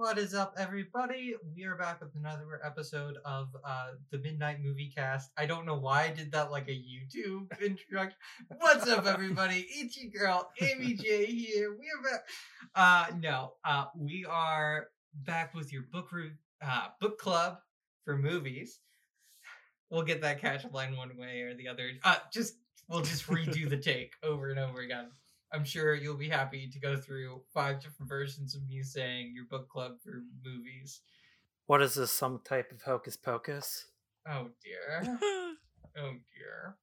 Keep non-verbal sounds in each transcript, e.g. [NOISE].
What is up, everybody? We are back with another episode of uh, the Midnight Movie Cast. I don't know why I did that like a YouTube [LAUGHS] introduction. What's up, everybody? It's your girl, Amy J here. We are back. Uh, no, uh, we are back with your book re- uh, book club for movies. We'll get that catch line one way or the other. Uh, just we'll just redo the [LAUGHS] take over and over again. I'm sure you'll be happy to go through five different versions of me saying your book club for movies. What is this? Some type of hocus pocus? Oh dear. [LAUGHS] oh dear.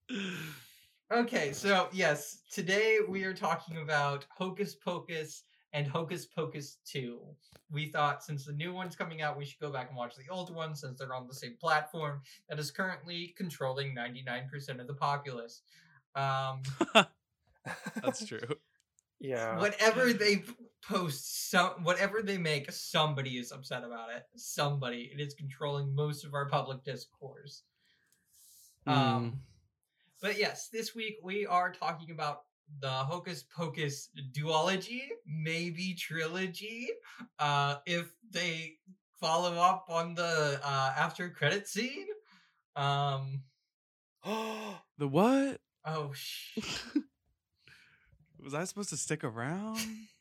Okay, so yes, today we are talking about Hocus Pocus and Hocus Pocus 2. We thought since the new one's coming out, we should go back and watch the old one since they're on the same platform that is currently controlling 99% of the populace. Um, [LAUGHS] That's true. [LAUGHS] Yeah. whatever they post some whatever they make somebody is upset about it somebody it is controlling most of our public discourse um but yes this week we are talking about the hocus pocus duology maybe trilogy uh if they follow up on the uh after credit scene um [GASPS] The what? oh sh- [LAUGHS] Was I supposed to stick around?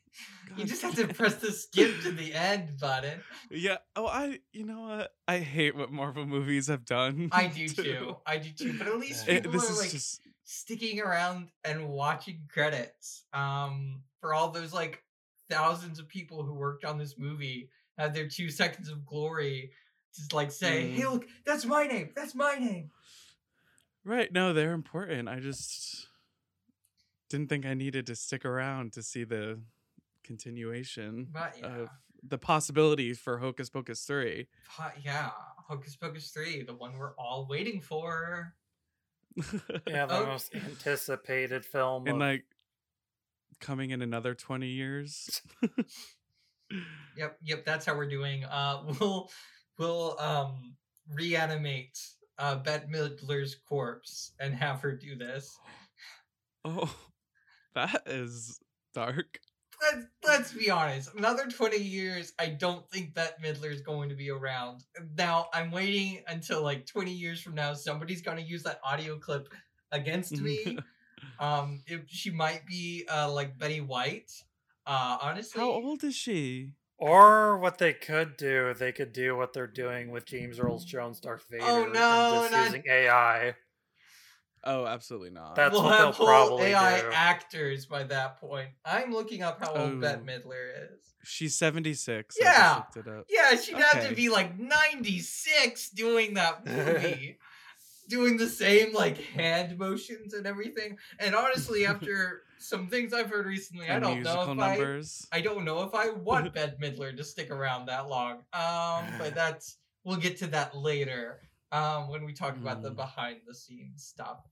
[LAUGHS] you just have to press the skip to the end button Yeah. Oh, I. You know what? I hate what Marvel movies have done. I [LAUGHS] do too. I do too. But at least people It- this are is like just. sticking around and watching credits. Um, for all those like thousands of people who worked on this movie had their two seconds of glory. Just like say, "Hey, Mm. look, that's my name. That's my name." Right. No, they're important. I just didn't think I needed to stick around to see the continuation But yeah, of the possibility for Hocus Pocus 3. po- yeah, Hocus Pocus three, the one we're all waiting for. [LAUGHS] yeah, the Oh. most [LAUGHS] anticipated film. and of- like coming in another 20 years. [LAUGHS] Yep, yep, that's how we're doing. Uh, we'll we'll um reanimate uh Bette Midler's corpse and have her do this. oh, that is dark. let's, let's be honest. Another 20 years, I don't think that Midler is going to be around. Now, I'm waiting until like 20 years from now, somebody's going to use that audio clip against [LAUGHS] me. um, if she might be uh, like Betty White. Uh, honestly, How old is she? or what they could do, they could do what they're doing with James Earl Jones, Darth Vader, Oh, and no, just not- using AI. Oh, absolutely not. That's we'll what they'll have whole probably AI do. actors by that point. I'm looking up how old Bette Oh. Midler is. She's 76. Yeah. just looked it up. Yeah, she'd have to be like 96 doing that [LAUGHS] movie. doing the same like hand motions and everything. And honestly, after [LAUGHS] some things I've heard recently, I don't know if numbers. I I don't know if I want [LAUGHS] Bette Midler to stick around that long. Um, but that's we'll get to that later. Um, when we talk about the Mm. behind the scenes stuff.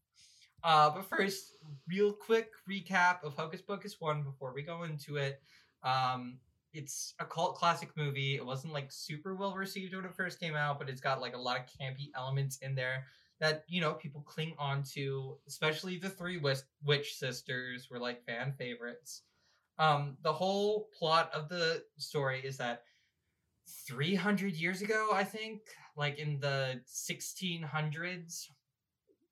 Uh, but first, real quick recap of Hocus Pocus 1 before we go into it. Um, it's a cult classic movie. It wasn't like super well received when it first came out, but it's got like a lot of campy elements in there that, you know, people cling on to, especially the three witch, witch sisters were like fan favorites. Um, the whole plot of the story is that 300 years ago, I think, like in the 1600s,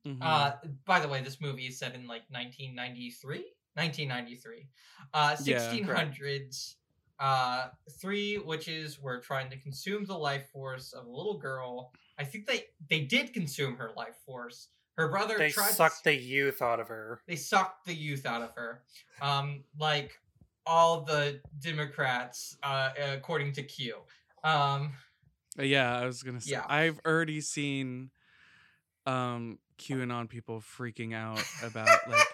Mhm. uh, by the way, this movie is set in like 1993, 1993. Uh, Yeah, 1600s. uh, three witches were trying to consume the life force of a little girl. I think they they did consume her life force. Her brother They tried. sucked the youth out of her. They sucked the youth out of her. Um, like all the Democrats, uh, according to Q. Um, yeah, I was gonna say. Yeah. I've already seen um QAnon people freaking out about like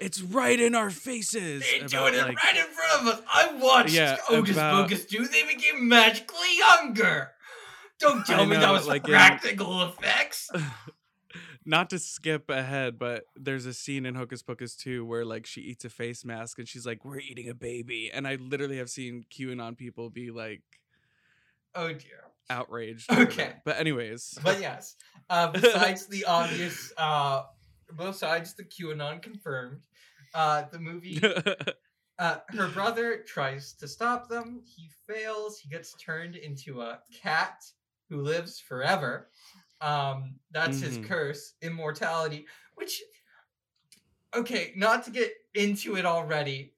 it's [LAUGHS] right in our faces. They're about, doing it like, right in front of us. I watched Yeah, Hocus about- Pocus 2. They became magically younger. Don't tell I me that was like in- practical effects. [LAUGHS] not to skip ahead, but there's a scene in Hocus Pocus 2 where like she eats a face mask and she's like, "We're eating a baby," and I literally have seen QAnon people be like Oh dear. Outraged. Okay. that. but anyways, [LAUGHS] But yes, uh, besides the [LAUGHS] obvious, uh, besides the QAnon confirmed, uh, the movie [LAUGHS] Uh, her brother tries to stop them. He fails. He gets turned into a cat who lives forever. Um, that's his Mhm. curse, immortality. Which, okay, not to get into it already,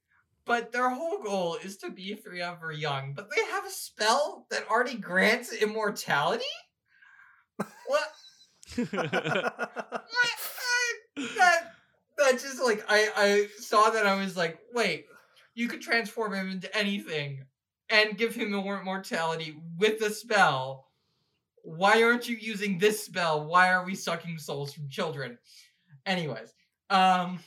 but their whole goal is to be forever young. But they have a spell that already grants immortality. [LAUGHS] What? that that just like I I saw that I was like, wait, you could transform him into anything and give him more mortality with a spell. Why aren't you using this spell? Why are we sucking souls from children? Anyways, um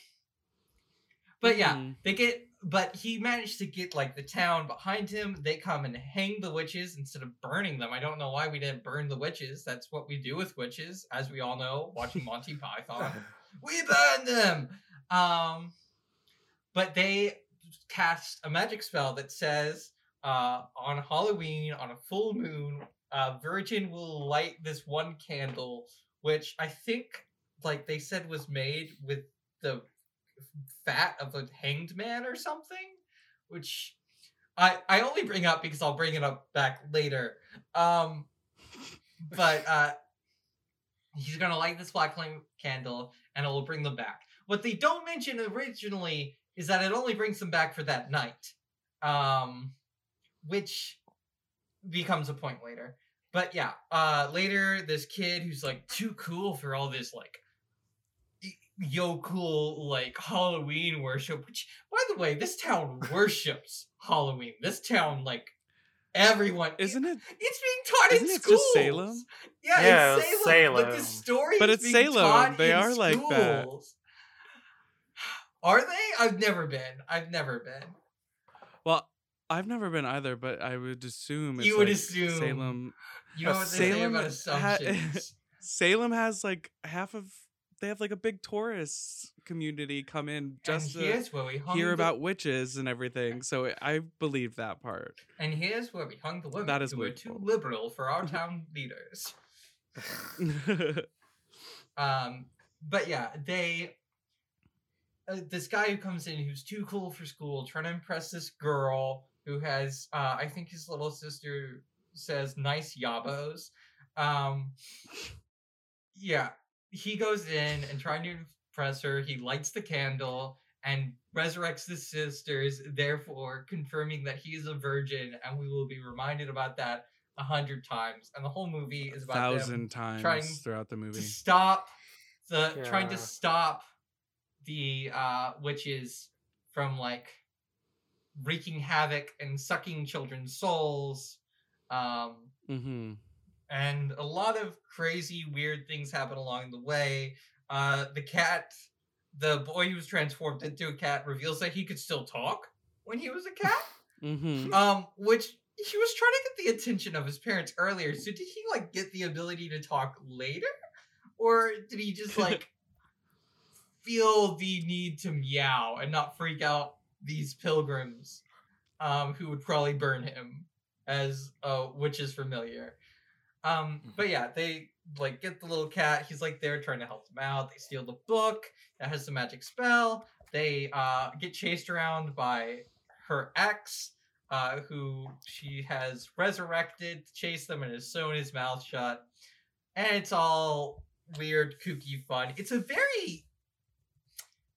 but yeah, Mhm. they get but he managed to get like the town behind him. They come and hang the witches instead of burning them. I don't know why we didn't burn the witches. That's what we do with witches, as we all know, watching Monty Python [LAUGHS] we burn them. Um, but they cast a magic spell that says uh, on Halloween, on a full moon, uh, Virgin will light this one candle, which I think, like they said, was made with the fat of a hanged man or something. Which I I only bring up because I'll bring it up back later. Um, but uh, he's gonna light this black flame candle and it will bring them back. What they don't mention originally is that it only brings them back for that night, um, which becomes a point later. But yeah, uh, later this kid who's like too cool for all this like y- yo cool like Halloween worship. Which, by the way, this town worships Halloween. This town like everyone Isn't it? it's being taught Isn't in it schools. just Salem? Yeah, Yeah, it's it's Salem. But the story But is it's being Salem. taught They in are like that. Are they? I've never been. I've never been. Well, I've never been either, but I would assume it's You would like assume. Salem. You know what they say Salem about ha- assumptions. [LAUGHS] Salem has like half of. They have like a big tourist community come in just and to here's where we hung hear the, about witches and everything. So I believe that part. And here's where we hung the women That is who were too liberal for our [LAUGHS] town leaders. [LAUGHS] Um, but yeah, they. Uh, this guy who comes in who's too cool for school, trying to impress this girl who has, uh, I think his little sister says nice yabos. Um, yeah, he goes in and trying to impress her. He lights the candle and resurrects the sisters, therefore confirming that he is a virgin, and we will be reminded about that a hundred times. And the whole movie is about them Thousand times trying throughout the movie to movie. stop the trying to stop the uh witches from like wreaking havoc and sucking children's souls um Mm-hmm. And a lot of crazy weird things happen along the way. Uh the cat the boy who was transformed into a cat reveals that he could still talk when he was a [LAUGHS] cat. Mm-hmm. um which he was trying to get the attention of his parents earlier. So did he like get the ability to talk later? Or did he just [LAUGHS] like feel the need to meow and not freak out these pilgrims um who would probably burn him as uh which is familiar um but yeah they like get the little cat he's like there trying to help them out they steal the book that has the magic spell they uh get chased around by her ex uh who she has resurrected to chase them and has sewn his mouth shut and it's all weird kooky fun. It's a very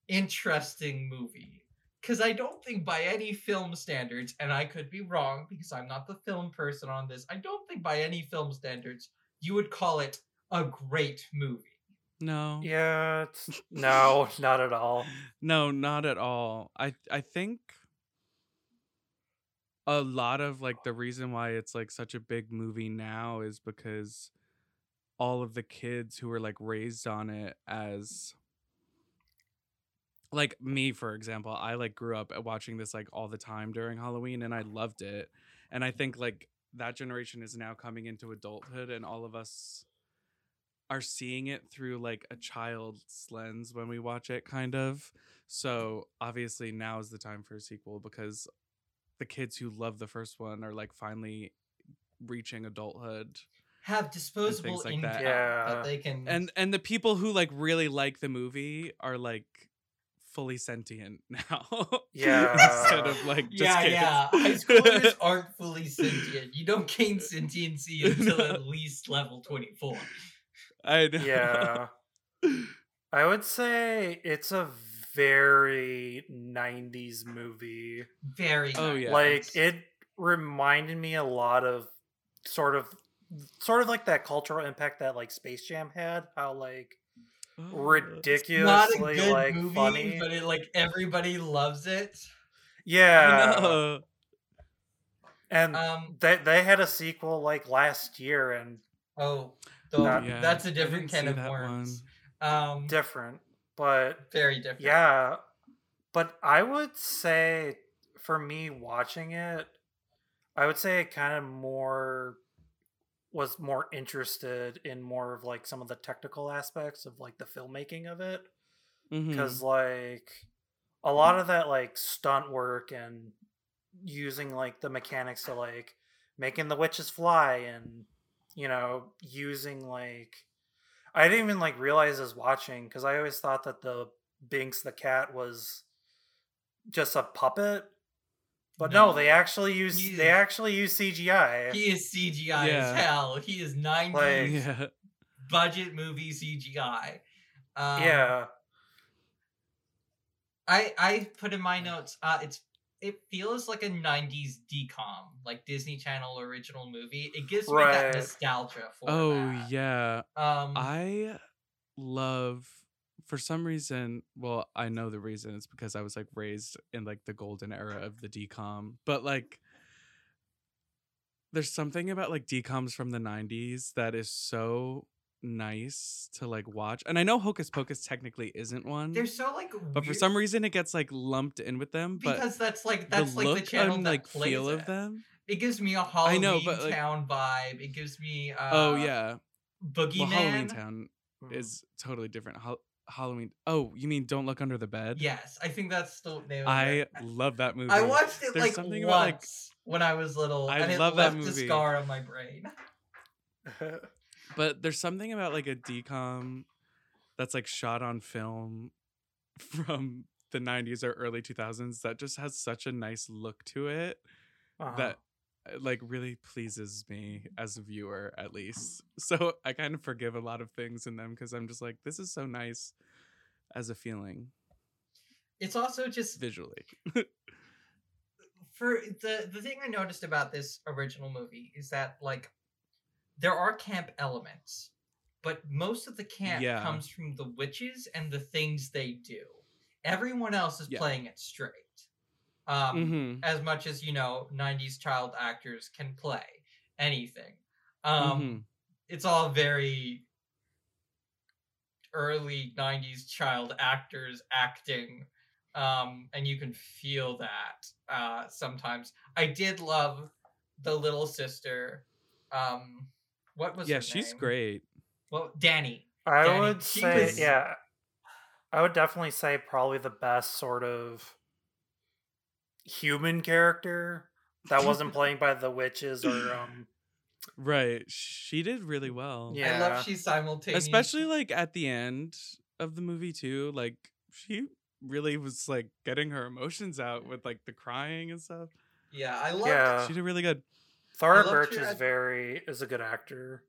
interesting movie because I don't think by any film standards, and I could be wrong because I'm not the film person on this, I don't think by any film standards you would call it a great movie. No. yeah, it's, [LAUGHS] no, not at all. No, not at all. I I think a lot of like the reason why it's like such a big movie now is because all of the kids who were like raised on it as like me for example, I like grew up uh, watching this like all the time during Halloween and I loved it. And I think like that generation is now coming into adulthood and all of us are seeing it through like a child's lens when we watch it kind of so obviously now is the time for a sequel because the kids who love the first one are like finally reaching adulthood Have disposable like income that. that. Yeah. they can and and the people who like really like the movie are like fully sentient [LAUGHS] now. Yeah. Instead of like just yeah, kids. yeah. High schoolers aren't fully sentient. You don't gain sentiency [LAUGHS] until at least level 24. I know. Yeah. [LAUGHS] I would say it's a very 90s movie. Very Oh, yeah. Like it reminded me a lot of sort of sort of like that cultural impact that like Space Jam had, how like Oh, It's not a ridiculously good like movie, funny. but it like everybody loves it. I yeah. know. [LAUGHS] And Um. they they had a sequel like last year and Oh, though Not- Yeah, that's a different didn't can see of that worms. Um, different. But very different. Yeah, but I would say for me watching it, I would say it kind of more was more interested in more of like some of the technical aspects of like the filmmaking of it. Mm-hmm. Because like a lot of that like stunt work and using like the mechanics to like making the witches fly and you know using like i didn't even like realize as watching because i always thought that the binks the cat was just a puppet but no, No. they actually use He they actually use cgi He is CGI Yeah. as hell. He is 90s Like- yeah. budget movie CGI. Um, yeah I I put in my notes. Uh, it's it feels like a '90s DCOM, like Disney Channel original movie. It gives me that nostalgia for Oh that. yeah. Um, I love for some reason, well, I know the reason it's because I was like raised in like the golden era of the DCOM, but like there's something about like DCOMs from the 90s that is so nice to like watch. And I know Hocus Pocus technically isn't one, they're so like, but for some reason it gets like lumped in with them, but because that's like that's the like look the channel and that like plays feel it. of them. It gives me a Halloween know, but, like- Town vibe. It gives me uh, oh yeah. Boogeyman. Well, Halloween Town is totally different. Hal- Halloween. Oh, you mean Don't Look Under the Bed? Yes, I think that's the name. Of I love that movie. I watched it There's like something once about, like- when I was little, I and it love that left a scar on my brain. [LAUGHS] but there's something about like a DCOM that's like shot on film [LAUGHS] from the 90s or early 2000s that just has such a nice look to it Uh-huh. that Uh, like really pleases me as a viewer at least [LAUGHS] so i kind of forgive a lot of things in them because i'm just like this is so nice as a feeling It's also just visually [LAUGHS] for the the thing I noticed about this original movie is that like there are camp elements, but most of the camp Yeah. comes from the witches and the things they do. Everyone else is Yeah. playing it straight. Um, hmm as much as you know, '90s child actors can play anything. Um, Mhm. it's all very early 90s child actors acting um and you can feel that uh sometimes. I did love the little sister um what was yeah her she's great. Well danny. I Danny, would she say, was- yeah, I would definitely say probably the best sort of human character that wasn't [LAUGHS] playing by the witches or um. right she did really well yeah i love she's simultaneous especially like at the end of the movie too like she really was like getting her emotions out with like the crying and stuff yeah i love Yeah. she did really good Thora Birch is at- very is a good actor.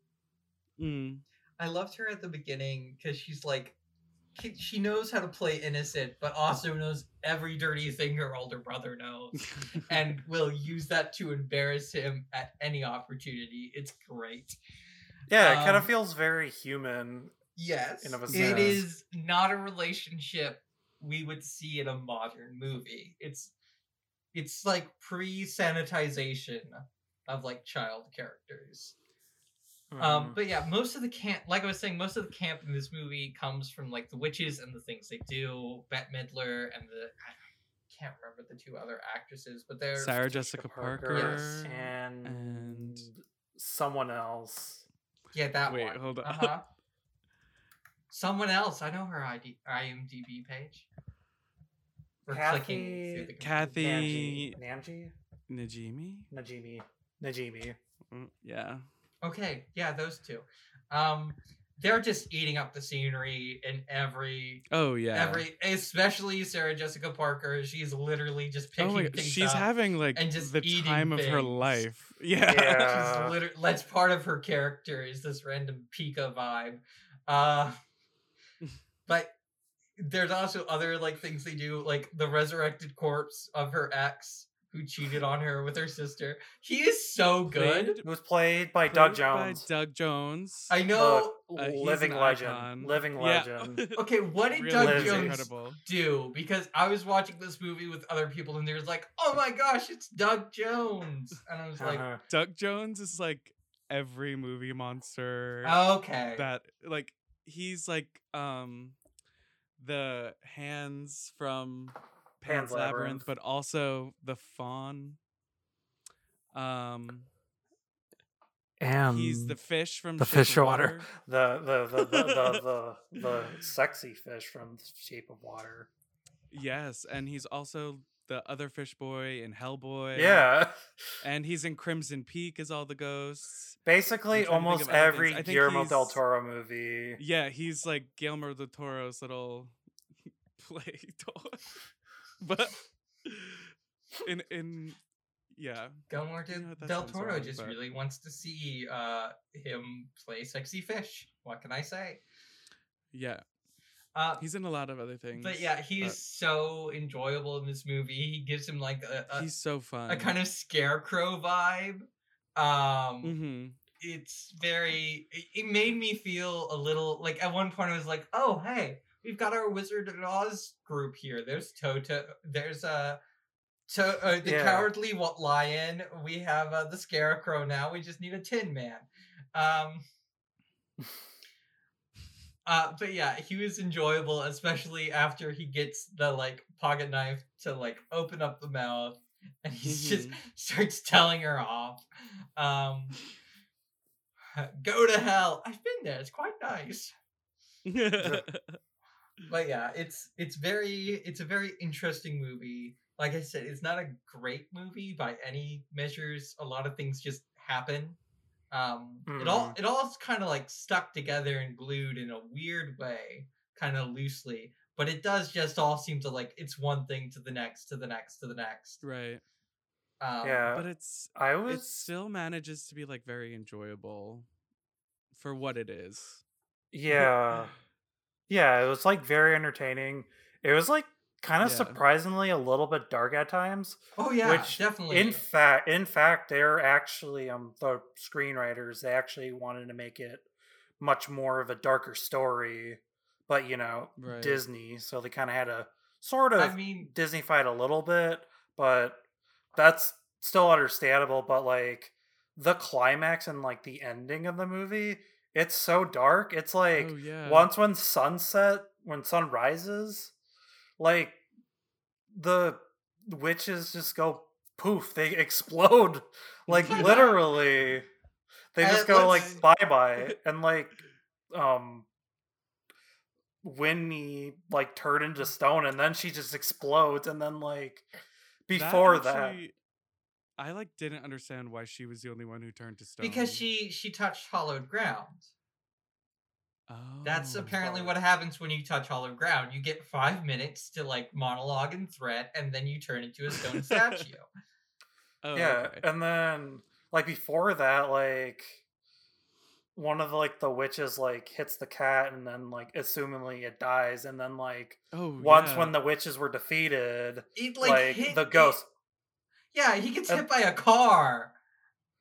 mm. i loved her at the beginning because she's like she- she knows how to play innocent but also knows every dirty thing her older brother knows [LAUGHS] and will use that to embarrass him at any opportunity. It's great. Yeah, it kind Um, of feels very human. Yes, In of a sense. is not a relationship we would see in a modern movie. It's it's like pre-sanitization of like child characters. Um, Mhm. but yeah, most of the camp, like I was saying, most of the camp in this movie comes from like the witches and the things they do. Bette Midler and the I can't remember the two other actresses, but they're sarah jessica parker, Yes. and, and- someone else. yeah that Wait, one. hold on. Uh-huh. [LAUGHS] Someone else. I know her ID, IMDb page. We're clicking the Kathy- Namji, Najimy Najimy, Najimy. Mm, yeah Okay, yeah, those two. Um, they're just eating up the scenery in every Oh yeah. every especially Sarah Jessica Parker. She's literally just picking oh my things She's up. having like and just the eating time of her life. [LAUGHS] Yeah. Yeah. She's literally that's part of her character is this random Pika vibe. Uh [LAUGHS] but there's also other like things they do, like the resurrected corpse of her ex who cheated on her with her sister. He is so good. Played- It was played by Doug Jones. By Doug Jones. I know Uh, he's living legend. icon. Living Yeah. legend. [LAUGHS] Okay, what did Really Doug Jones incredible. do? Because I was watching this movie with other people and they was like, "Oh my gosh, it's Doug Jones," and I was like, Uh-huh. Doug Jones is like every movie monster "Okay." that like he's like um the hands from Pan's, Pan's Labyrinth, Labyrinth. but also the fawn. Um and he's the fish from the Shape fish of water. [LAUGHS] the the the the, the, [LAUGHS] the, the sexy fish from Shape of Water. Yes, and he's also the other fish boy in Hellboy. Yeah, [LAUGHS] And he's in Crimson Peak as all the ghosts. basically trying to think almost of other things. every Guillermo del Toro movie. Yeah, he's like Guillermo del Toro's little play toy. [LAUGHS] but in in yeah. Guillermo You know del Toro wrong, just but- really wants to see uh him play sexy fish. What can I say? Yeah. Uh, He's in a lot of other things. but yeah, he's so enjoyable in this movie. He gives him like a, a, he's so fun. a kind of scarecrow vibe. Um, hmm it's very. It, it made me feel a little like at one point I was like, oh hey, we've got our Wizard of Oz group here. There's Toto. There's uh, to, uh the Yeah. Cowardly Wa- Lion. We have uh, the Scarecrow now. We just need a Tin Man. Um. [LAUGHS] Uh, but yeah, he was enjoyable, especially after he gets the like pocket knife to like open up the mouth, and he just Mhm. [LAUGHS] starts telling her off. Um, [LAUGHS] go to hell. I've been there. It's quite nice. But yeah, it's it's very it's a very interesting movie. Like I said, it's not a great movie by any measures. A lot of things just happen. Um, it all Mhm. it all kind of like stuck together and glued in a weird way, kind of loosely. But it does just all seem to like it's one thing to the next to the next to the next. right. Um, yeah, But it's I it was still manages to be like very enjoyable for what it is. yeah yeah it was like very entertaining. It was like kind of Yeah. surprisingly a little bit dark at times. Oh yeah, Which, definitely. In fact, in fact, they're actually um the screenwriters. They actually wanted to make it much more of a darker story, but you know, Right. Disney, so they kind of had to sort of I mean, Disney fight a little bit, but that's still understandable. But like the climax and like the ending of the movie, it's so dark. It's like oh yeah. once when sunset when sun rises like the witches just go poof they explode [LAUGHS] like literally they just go like bye bye [LAUGHS] and like um Winnie like turned into stone and then she just explodes and then like before that, actually- I like didn't understand why she was the only one who turned to stone. because she she touched hollowed ground. Oh. That's apparently what happens when you touch hollow ground. You get five minutes to like monologue and threat, and then you turn into a stone statue. [LAUGHS] Oh, yeah okay. and then like before that like one of the, like the witches like hits the cat and then like assumingly it dies and then like oh, once yeah. when the witches were defeated It like, like, hit, the it- ghost yeah, he gets Uh, hit by a car,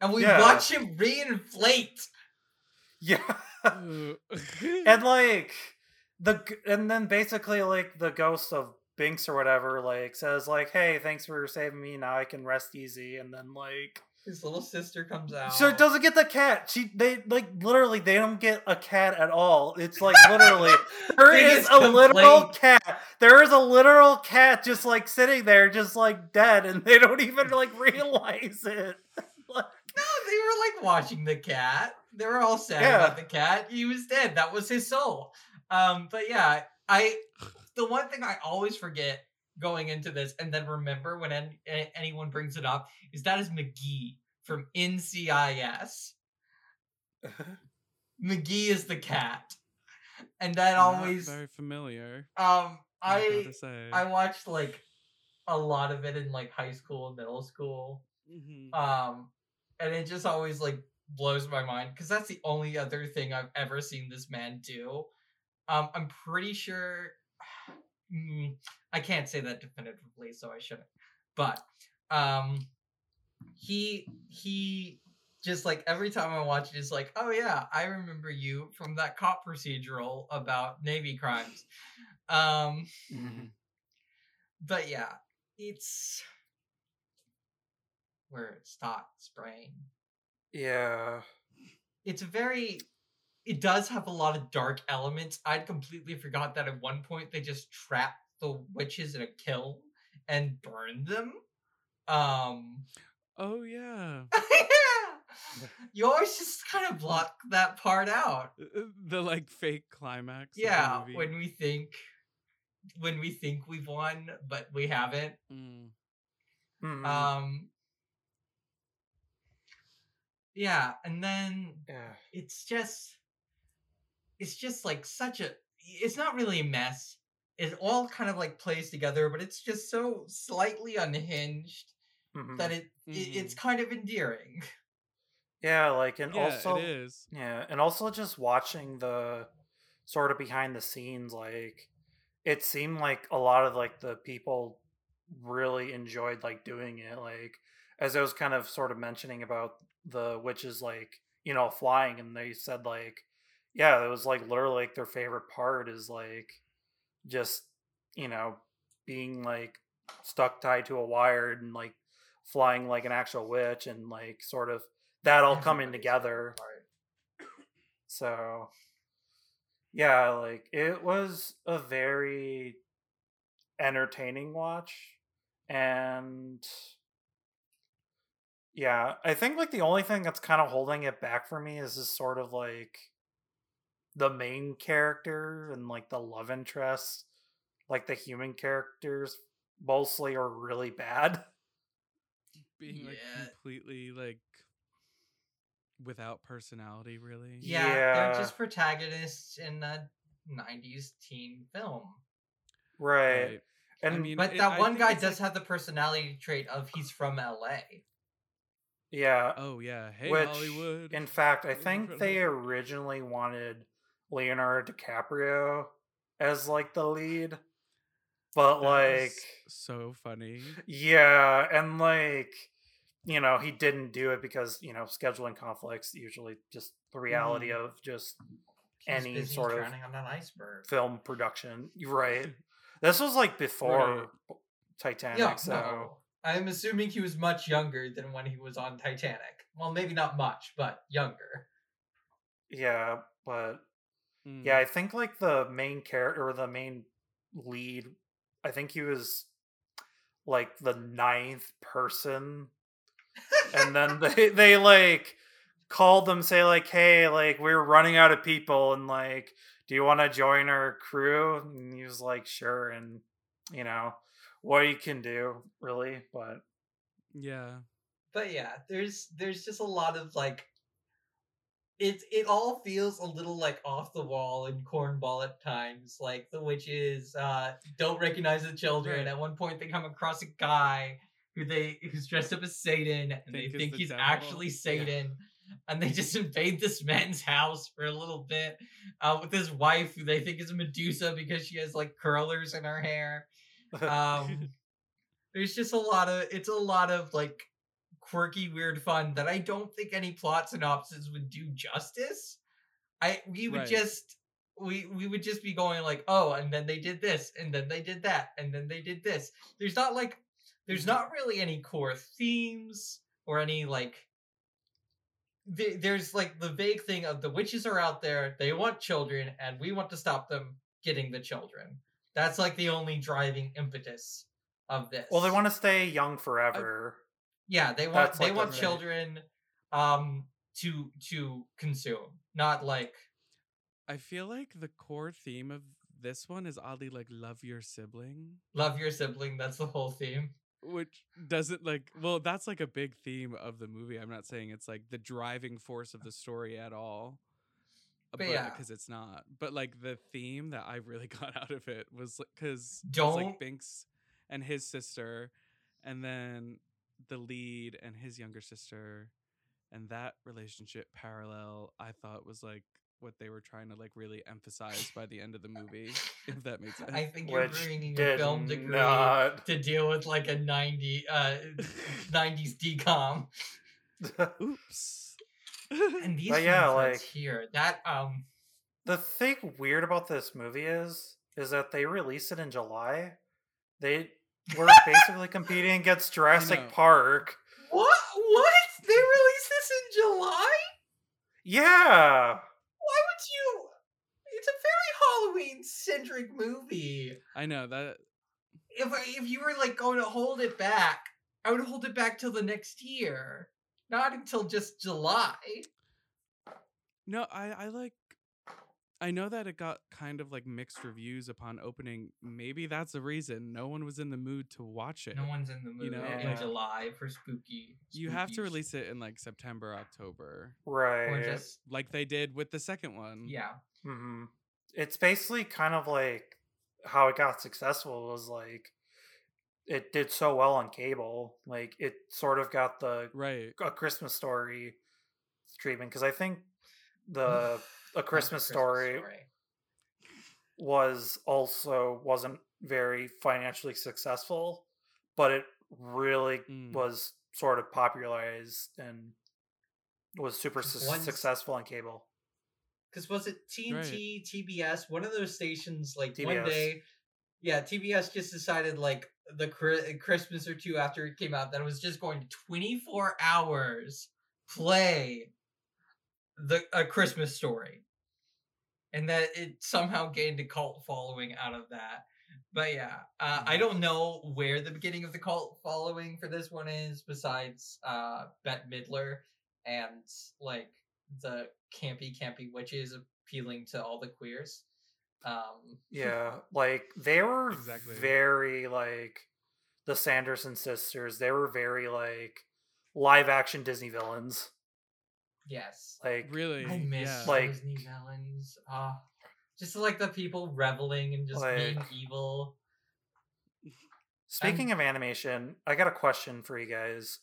and we Yeah. watch him reinflate. yeah [LAUGHS] and like the and then basically like the ghost of binks or whatever like says like hey thanks for saving me now i can rest easy and then like His little sister comes out. So it doesn't get the cat. She they like literally they don't get a cat at all. It's like literally [LAUGHS] there is a literal cat. There is a literal cat just like sitting there, just like dead, and they don't even like realize it. [LAUGHS] Like, No, they were like watching the cat. They were all sad Yeah. about the cat. He was dead. That was his soul. Um, but yeah, I the one thing I always forget going into this, and then remember when an, anyone brings it up, is that is McGee from NCIS. McGee is the cat, and that Not always very familiar. um I I gotta say. I watched like a lot of it in like high school and middle school. Mhm. Um and it just always like blows my mind because that's the only other thing I've ever seen this man do. Um I'm pretty sure Mm, I can't say that definitively, so I shouldn't. But um he he just like every time I watch it, it's like, oh yeah, I remember you from that cop procedural about Navy crimes. Um Mhm. but yeah, it's where it stops, brain. Yeah. It's a very it does have a lot of dark elements. I'd completely forgot that at one point they just trapped the witches in a kiln and burned them. Um Oh yeah. [LAUGHS] yeah. You always just kind of block that part out. Uh, uh, the like fake climax. of the Yeah, movie. when we think when we think we've won, but we haven't. Mm. Mhm. Um Yeah, and then yeah. it's just it's just like such a it's not really a mess. It all kind of like plays together, but it's just so slightly unhinged Mhm. that it, it it's kind of endearing. [LAUGHS] Yeah, like and Yeah, also it is. Yeah, and also just watching the sort of behind the scenes, like it seemed like a lot of like the people really enjoyed like doing it. Like as I was kind of sort of mentioning about the witches, like you know, flying, and they said like, yeah, it was like literally like their favorite part is like just you know being like stuck tied to a wire and like flying like an actual witch and like sort of that all [LAUGHS] coming together. So yeah, like it was a very entertaining watch and yeah, I think like the only thing that's kind of holding it back for me is just sort of like the main character and like the love interest, like the human characters mostly are really bad. [LAUGHS] Being like Yeah. completely like without personality, really. Yeah, Yeah. they're just protagonists in a 90s teen film. Right. Right. And I mean, But that I one guy does like- have the personality trait of he's from LA. yeah, Oh yeah. Hey which Hollywood. in fact, I think they originally wanted Leonardo DiCaprio as like the lead. But That like so funny. yeah, and like you know, he didn't do it because, you know, scheduling conflicts, usually just the reality Mhm. of just any sort of on an iceberg. film production. Right. [LAUGHS] This was like before Titanic, Yeah, so no. I'm assuming he was much younger than when he was on Titanic. Well, maybe not much, but younger. yeah, but Mm. Yeah, I think like the main character or the main lead, I think he was like the ninth person. and then [LAUGHS] they they like called them, say like, hey, like we're running out of people and like, do you want to join our crew? And he was like, sure, and you know, what you can do, really. But Yeah. But yeah, there's there's just a lot of like it it all feels a little like off the wall and cornball at times. Like the witches uh don't recognize the children. Right. At one point they come across a guy who they who's dressed up as Satan and Think they think the he's devil. actually Yeah. Satan. And they just [LAUGHS] invade this man's house for a little bit uh, with his wife, who they think is a Medusa because she has like curlers in her hair [LAUGHS] um there's just a lot of it's a lot of like quirky weird fun that i don't think any plot synopsis would do justice i we would Right. just we we would just be going like oh and then they did this and then they did that and then they did this there's not like there's Mhm. not really any core themes or any like the- there's like the vague thing of the witches are out there they want children and we want to stop them getting the children that's like the only driving impetus of this. well, they want to stay young forever. Yeah, they want that's, they like, want children um to to consume, not like I feel like the core theme of this one is oddly like love your sibling, love your sibling. That's the whole theme. which doesn't like well, that's like a big theme of the movie. I'm not saying it's like the driving force of the story at all. but yeah. because it's not. But like the theme that I really [LAUGHS] got out of it was because Don't- like Binks and his sister, and then the lead and his younger sister, and that relationship parallel. I thought was like what they were trying to like really emphasize by the end of the movie. If that makes [LAUGHS] sense. I think you're Which bringing your did film degree not. to deal with like a 90 uh [LAUGHS] 90s DCOM. [LAUGHS] Oops. And these But yeah, like- here that um The thing weird about this movie is is that they released it in July. They were [LAUGHS] basically competing against. Jurassic Park. what what they released this in July? Yeah. Why would you? It's a very Halloween centric movie. I know that. If I- if you were like going to hold it back, I would hold it back till the next year, not until just July. No, I I like. I know that it got kind of like mixed reviews upon opening. Maybe that's the reason no one was in the mood to watch it. No one's in the mood you know, in like- July for spooky. you have to release it in like September, October, Right. or just like they did with the second one. yeah. hmm It's basically kind of like how it got successful was like it did so well on cable. Like it sort of got the Right. a Christmas story treatment because I think the a the Christmas story was also wasn't very financially successful, but it really Mm. was sort of popularized and was super su- successful on cable. Because was it TNT, TBS, one of those stations? Like one day, yeah, TBS just decided like the Christmas or two after it came out that it was just going to twenty four hours play the a Christmas story, and that it somehow gained a cult following out of that. But yeah, uh, I don't know where the beginning of the cult following for this one is, besides uh, Bette Midler and like the campy campy witches appealing to all the queers. Um, [LAUGHS] Yeah, like they were Exactly. very like the Sanderson sisters. They were very like live action Disney villains. Yes, Like Really. I miss yeah. Like- Disney villains. Ah, just like the people reveling and just being evil. Speaking of animation, I got a question for you guys.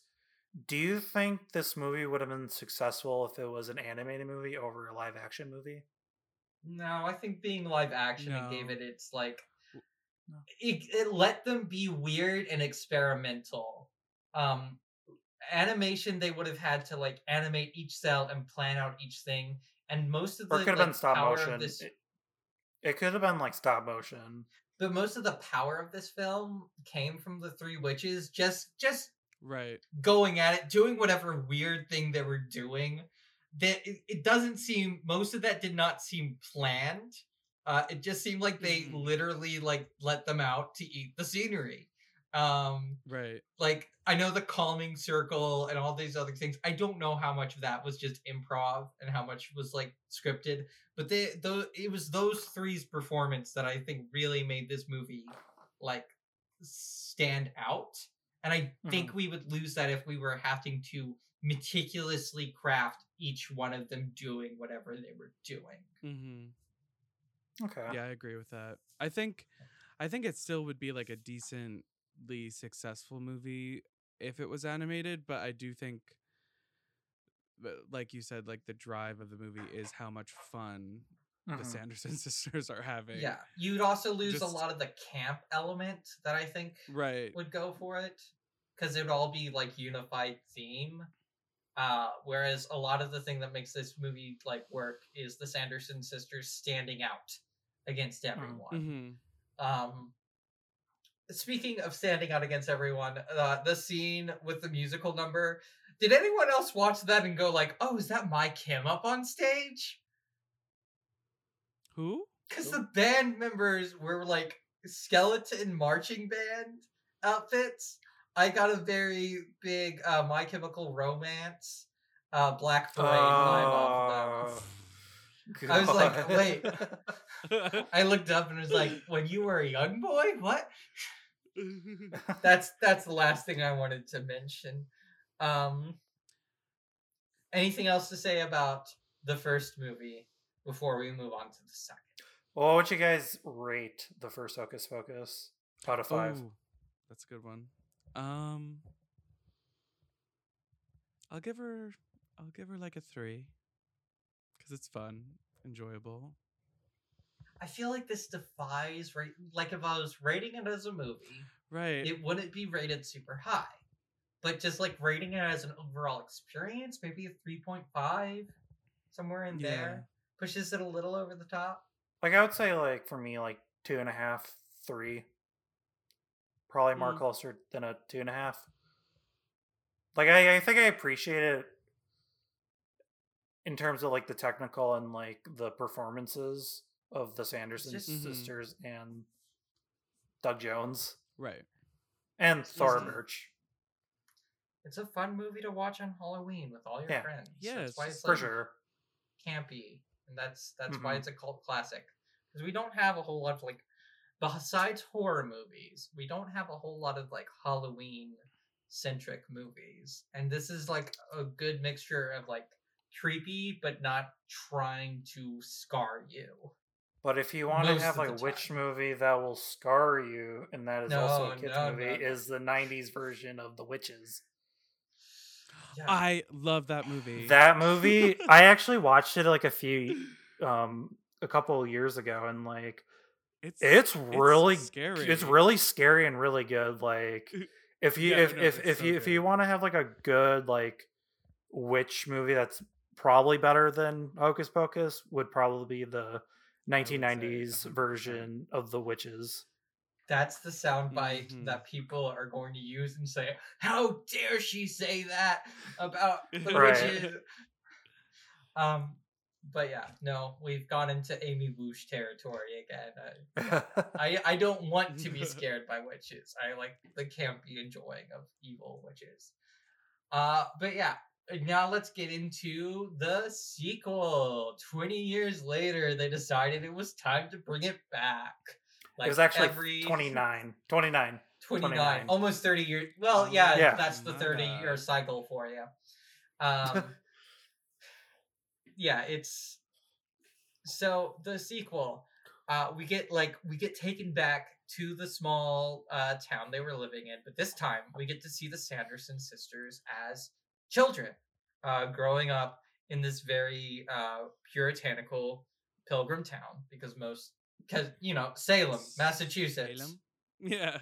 Do you think this movie would have been successful if it was an animated movie over a live action movie? No, I think being live action it gave it its like No. it, it let them be weird and experimental. Um animation they would have had to like animate each cell and plan out each thing and most of the Or it could have like, been stop power of motion. this It, it could have been like stop motion. but most of the power of this film came from the three witches just just Right. going at it doing whatever weird thing they were doing that it, it doesn't seem most of that did not seem planned uh it just seemed like they Mhm. literally like let them out to eat the scenery um Right. like i know the calming circle and all these other things i don't know how much of that was just improv and how much was like scripted but they though it was those three's performance that i think really made this movie like stand out and i think we would lose that if we were having to meticulously craft each one of them doing whatever they were doing Mm-hmm. Okay. Yeah, I agree with that. I think, I think it still would be like a decently successful movie if it was animated. But I do think, like you said, like the drive of the movie is how much fun the Mhm. Sanderson [LAUGHS] sisters are having. yeah you'd also lose Just- a lot of the camp element that i think Right. would go for it because it would all be like unified theme. Uh, whereas a lot of the thing that makes this movie like work is the Sanderson sisters standing out against everyone. Mm-hmm. Um, speaking of standing out against everyone, uh, the scene with the musical number. Did anyone else watch that and go like, "Oh, is that My Chem up on stage?" Who? Because the band members were like skeleton marching band outfits. I got a very big uh, My Chemical Romance uh, Black Parade vibe off them. Oh, I was like, [LAUGHS] wait. [LAUGHS] I looked up and was like, "When you were a young boy, what?" That's [LAUGHS] that's the last thing I wanted to mention. Um, anything else to say about the first movie before we move on to the second. Well, what would you guys rate the first Hocus Pocus out of five? Ooh, that's a good one. Um, I'll give her. I'll give her like a three, because it's fun, enjoyable. I feel like this defies rate. Like if I was rating it as a movie, Right. it wouldn't be rated super high. But just like rating it as an overall experience, maybe a three point five, somewhere in Yeah. there, pushes it a little over the top. Like I would say, like for me, like two and a half, three. Probably more Mm. closer than a two and a half. Like I, I think I appreciate it in terms of like the technical and like the performances of the Sanderson just- Mhm. sisters and Doug Jones right. and Thor easy. Birch. It's a fun movie to watch on Halloween with all your Yeah. friends. Yeah, that's it's why just- it's For like sure. campy, and that's that's why Mhm. it's a cult classic. Because we don't have a whole lot of like, besides horror movies, we don't have a whole lot of like Halloween centric movies, and this is like a good mixture of like creepy but not trying to scar you. But if you want Most to have like the a witch time. movie that will scar you, and that is also a kids no, movie, no, no. is the '90s version of The Witches. Yeah. I love that movie. That movie, [LAUGHS] I actually watched it like a few, um, a couple of years ago, and like it's it's really scary. It's really scary and really good. Like [LAUGHS] if you Yeah, if no, if if so you if you want to have like a good like witch movie that's probably better than Hocus Pocus would probably be the 1990s version of The Witches. That's the soundbite Mhm. that people are going to use and say, "How dare she say that about [LAUGHS] the Right. witches?" Um, but yeah, no, we've gone into Amy Woosh territory again. Uh, [LAUGHS] I I don't want to be [LAUGHS] scared by witches. I like the campy enjoying of evil witches. Uh, but yeah, now let's get into the sequel. Twenty years later, they decided it was time to bring it back. Like it was actually every 29. 29. 29, 29. almost 30 years. Well, yeah, Yeah. that's the My 30 year cycle for you. Um, [LAUGHS] yeah, it's so the sequel. Uh, we get like we get taken back to the small uh, town they were living in, but this time we get to see the Sanderson sisters as children, uh, growing up in this very uh, puritanical pilgrim town because most because you know Salem, Massachusetts. Salem? Yeah.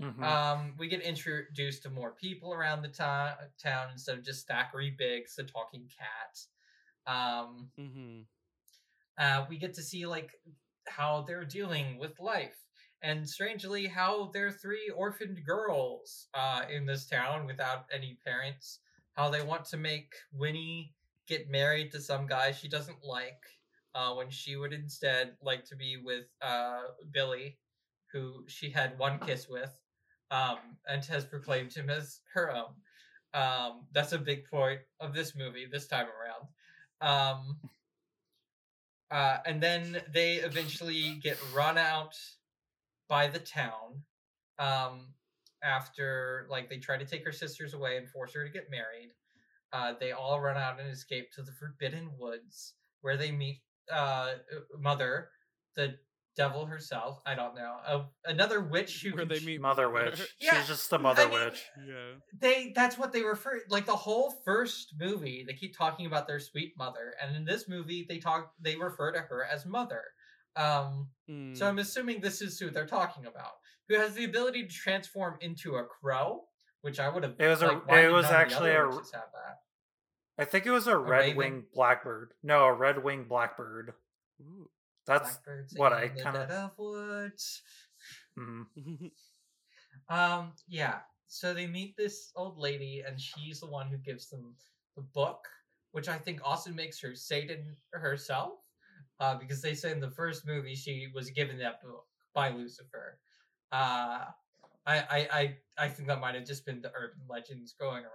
Mhm. Um, we get introduced to more people around the to- town instead of just Thackery Binx, the talking cat. Um, Mm-hmm. uh, we get to see like how they're dealing with life, and strangely, how they're three orphaned girls uh, in this town without any parents. How they want to make Winnie get married to some guy she doesn't like, uh, when she would instead like to be with uh, Billy, who she had one kiss with, um, and has proclaimed him as her own. Um, that's a big point of this movie this time around. Um, uh, and then they eventually get run out by the town um, after like they try to take her sisters away and force her to get married. Uh, they all run out and escape to the Forbidden Woods, where they meet uh, Mother, the devil herself. I don't know, uh, another witch who Where they meet Mother [LAUGHS] Witch. Yeah, She's just the Mother I mean- Witch. Yeah. they that's what they refer like the whole first movie they keep talking about their sweet mother and in this movie they talk they refer to her as mother um Mm. so i'm assuming this is who they're talking about who has the ability to transform into a crow which i would have It was a- like, why it was none of the actually a- I think it was a red raven? winged blackbird. No, a red winged blackbird. Ooh. That's Blackbirds what I dead of woods mhm. [LAUGHS] Um, yeah. So they meet this old lady, and she's the one who gives them the book, which I think also makes her Satan herself, uh, because they say in the first movie she was given that book by Lucifer. Uh, I, I, I, I think that might have just been the urban legends going around.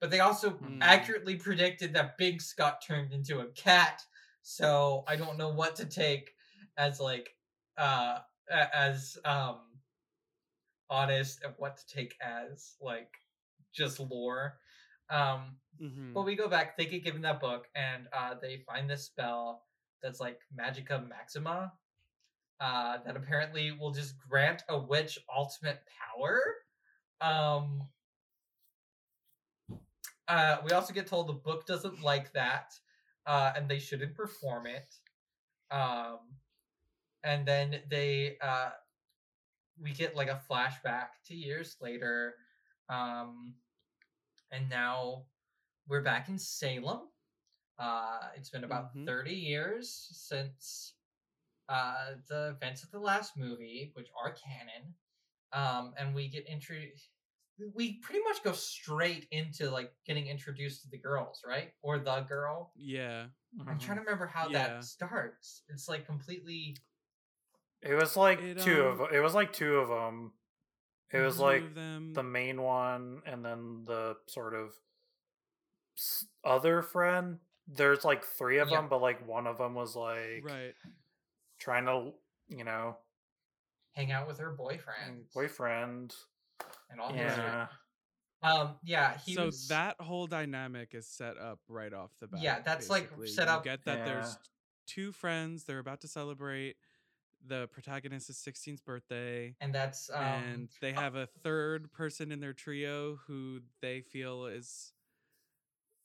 But they also Mm. accurately predicted that Binx got turned into a cat, so I don't know what to take as like uh as um honest and what to take as like just lore. Um, Mhm. but we go back. They get given that book, and uh, they find this spell that's like Magicae Maxima, uh, that apparently will just grant a witch ultimate power. Um, uh, we also get told the book doesn't like that, uh, and they shouldn't perform it. Um, and then they, uh, we get like a flashback to years later, um, and now we're back in Salem. Uh, it's been about Mhm. 30 years since uh, the events of the last movie, which are canon. Um, and we get introduced. We pretty much go straight into like getting introduced to the girls, right? Or the girl. Yeah. I'm trying to remember how Yeah. that starts. It's like completely. It was like It, two um, of it was like two of them. It was Two like them. the main one and then the sort of other friend. There's like three of Yeah. them, but like one of them was like right. trying to, you know, Hang out with her boyfriend boyfriend. and all his. Yeah. Um. Yeah. He so was, that whole dynamic is set up right off the bat. Yeah, that's, like, basically. set You up- get that there's two friends. They're about to celebrate the protagonist's 16th birthday, and that's um. and they have a third person in their trio who they feel is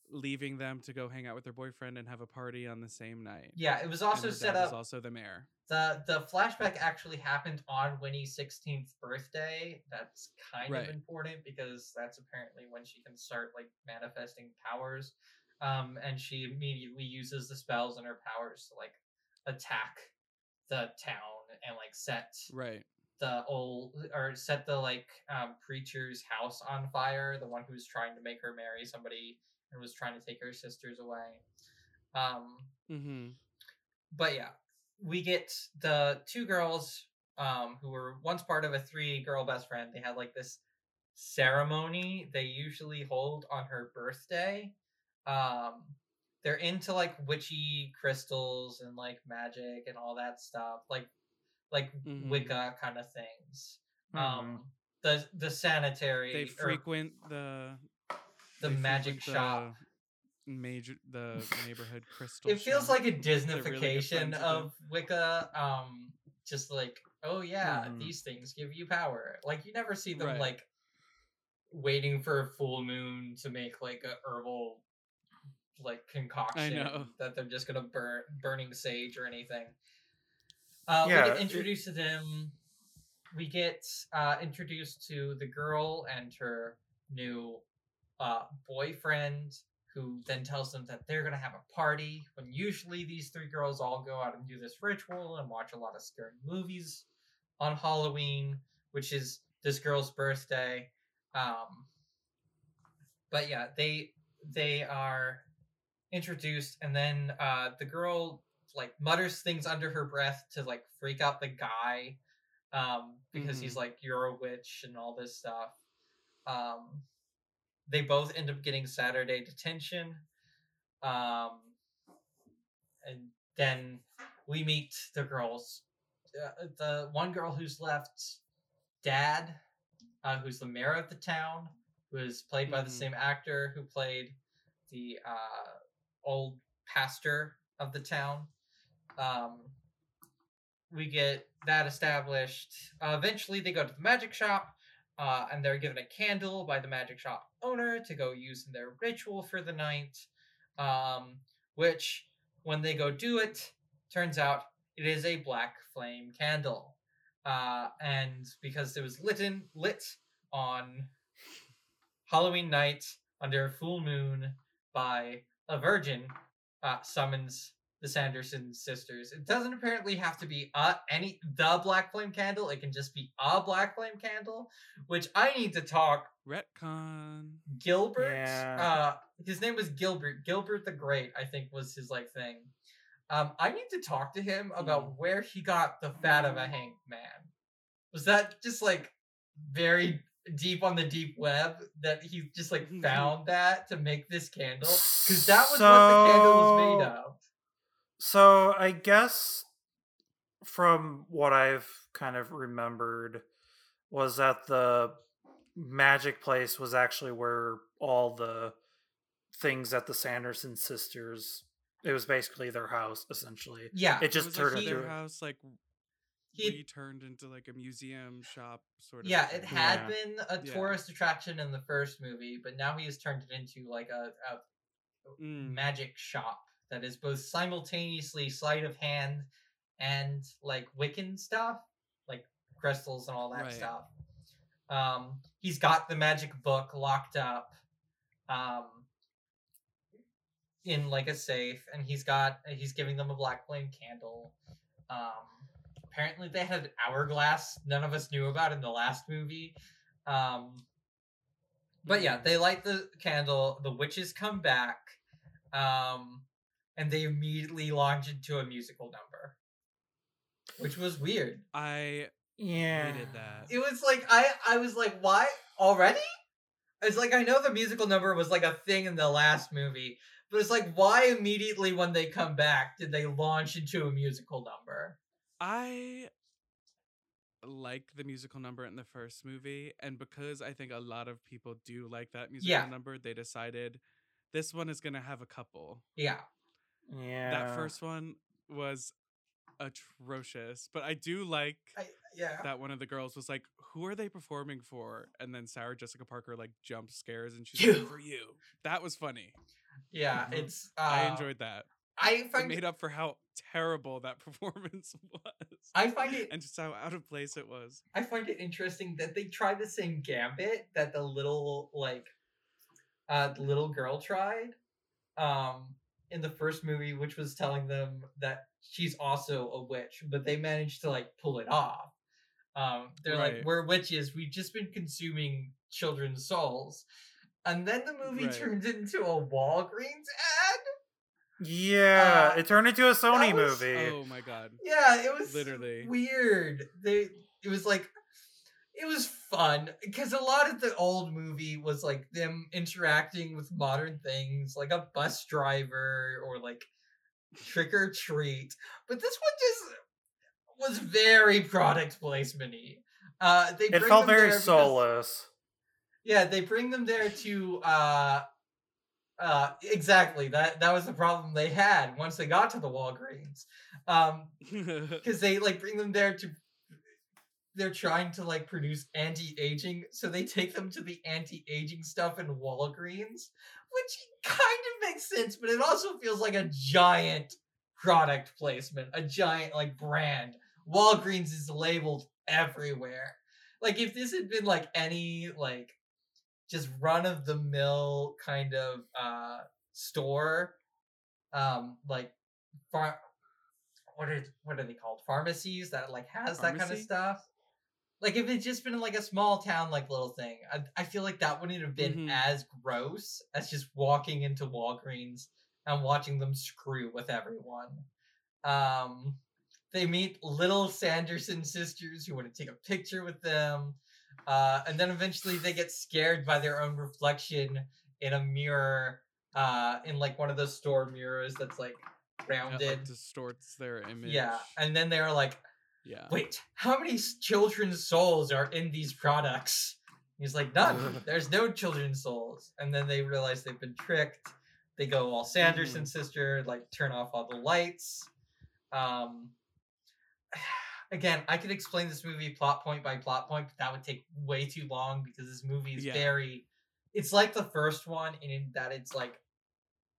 leaving them to go hang out with their boyfriend and have a party on the same night. yeah, it was also set up. Also the mayor. the the flashback actually happened on Winnie's 16th birthday. That's kind Right. of important because that's apparently when she can start like manifesting powers. Um, and she immediately uses the spells and her powers to like attack the town and like set Right. the old or set the like um preacher's house on fire, the one who's trying to make her marry somebody and was trying to take her sisters away. Um Mm-hmm. but yeah, we get the two girls um, who were once part of a three girl best friend. They had like this ceremony they usually hold on her birthday. Um, they're into like witchy crystals and like magic and all that stuff, like like Mhm. Wicca kind of things. Mhm. Um, the the sanitary They or frequent the the magic frequent shop. the Major the neighborhood crystal. it feels shop. like a They're really Disneyfication of Wicca. Um, just like, oh yeah, Mhm. these things give you power. Like you never see them Right. like waiting for a full moon to make like a herbal like concoction know. that they're just gonna burn burning sage or anything. Uh, we Yeah, get it- introduced to them. We get uh, introduced to the girl and her new uh, boyfriend, who then tells them that they're gonna have a party. When usually these three girls all go out and do this ritual and watch a lot of scary movies on Halloween, which is this girl's birthday. Um, but yeah, they they are introduced, and then uh, the girl like mutters things under her breath to like freak out the guy um, because he's Mhm. like you're a witch and all this stuff. Um, they both end up getting Saturday detention. Um, and then we meet the girls. Uh, the one girl who's left, dad, uh, who's the mayor of the town, who is played by the Mhm. same actor who played the uh, old pastor of the town. Um, we get that established. Uh, eventually, they go to the magic shop, uh, and they're given a candle by the magic shop owner to go use in their ritual for the night. Um, which, when they go do it, turns out it is a black flame candle. Uh, and because it was lit in, lit on Halloween night under a full moon by a virgin, uh, summons the Sanderson sisters. It doesn't apparently have to be uh any the black flame candle. It can just be a black flame candle, which I need to talk retcon. Gilbert. Yeah. Uh, his name was Gilbert. Gilbert the Great, I think, was his like thing. Um, I need to talk to him about where he got the fat of a hanged man. Was that just like very deep on the deep web that he just like [LAUGHS] found that to make this candle? Because that was what the candle was made of. So I guess from what I've kind of remembered was that the magic place was actually where all the things at the Sanderson sisters. It was basically their house, essentially. Yeah, It It just was turned like into their house like He- we turned into like a museum shop sort of. yeah, thing. it had Yeah. been a Yeah. tourist attraction in the first movie, but now he has turned it into like a, a Mm. magic shop that is both simultaneously sleight of hand and like Wiccan stuff, like crystals and all that Right. stuff. Um, he's got the magic book locked up, um, in like a safe, and he's got he's giving them a black flame candle. Um, apparently they had an hourglass none of us knew about in the last movie. Um, but yeah, Mhm. they light the candle. The witches come back, um, and they immediately launch into a musical number, which was weird. I Yeah. hated that. It was like I I was like, why already? It's like I know the musical number was like a thing in the last movie, but it's like why immediately when they come back did they launch into a musical number? I like the musical number in the first movie, and because I think a lot of people do like that musical Yeah. number, they decided this one is gonna have a couple. Yeah. Yeah. That first one was atrocious, but I do like I, yeah. that one of the girls was like, "Who are they performing for?" And then Sarah Jessica Parker like jump scares and she's You. like, "For you." That was funny. yeah, Mhm. it's uh, I enjoyed that. I It made up for how terrible that [LAUGHS] performance was. I find it and just how out of place it was. I find it interesting that they tried the same gambit that the little like uh the little girl tried um in the first movie which was telling them that she's also a witch but they managed to like pull it off um they're like we're witches we've just been consuming children's souls and then the movie Right. turns into a Walgreens ad Yeah. Uh, it turned into a Sony was- movie. Oh my god. Yeah, it was Literally. weird. They it was like it was fun because a lot of the old movie was like them interacting with modern things, like a bus driver or like trick or treat. But this one just was very product placement-y. Uh, they It bring felt them very because- soulless. yeah, they bring them there to uh uh exactly that that was the problem they had once they got to the Walgreens. Um [LAUGHS] because they like bring them there to they're trying to like produce anti-aging so they take them to the anti-aging stuff in walgreens which kind of makes sense but it also feels like a giant product placement a giant like brand. Walgreens is labeled everywhere. Like if this had been like any like just run of the mill kind of uh store um like far what are what are they called? Pharmacies that like has that kind of stuff like if it's just been like a small town like little thing i, I feel like that wouldn't have been Mhm. as gross as just walking into walgreens and watching them screw with everyone um they meet little sanderson sisters who want to take a picture with them uh, and then eventually they get scared by their own reflection in a mirror uh, in like one of those store mirrors that's like That, rounded like, distorts their image. yeah and then they're like yeah. wait how many children's souls are in these products? He's like none. [LAUGHS] There's no children's souls. And then they realize they've been tricked. They go all sanderson sister like turn off all the lights. Um [SIGHS] again i could explain this movie plot point by plot point but that would take way too long because this movie is Yeah. very it's like the first one in that it's like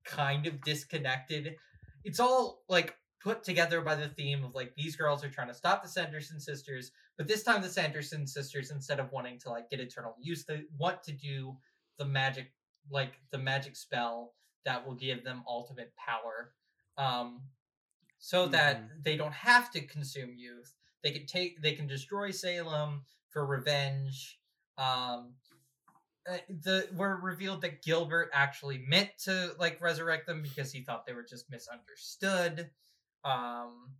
kind of disconnected. It's all like put together by the theme of like these girls are trying to stop the sanderson sisters but this time the sanderson sisters instead of wanting to like get eternal use they want to do the magic like the magic spell that will give them ultimate power. Um so that they don't have to consume youth. They can take they can destroy salem for revenge. Um uh, the were revealed that gilbert actually meant to like resurrect them because he thought they were just misunderstood um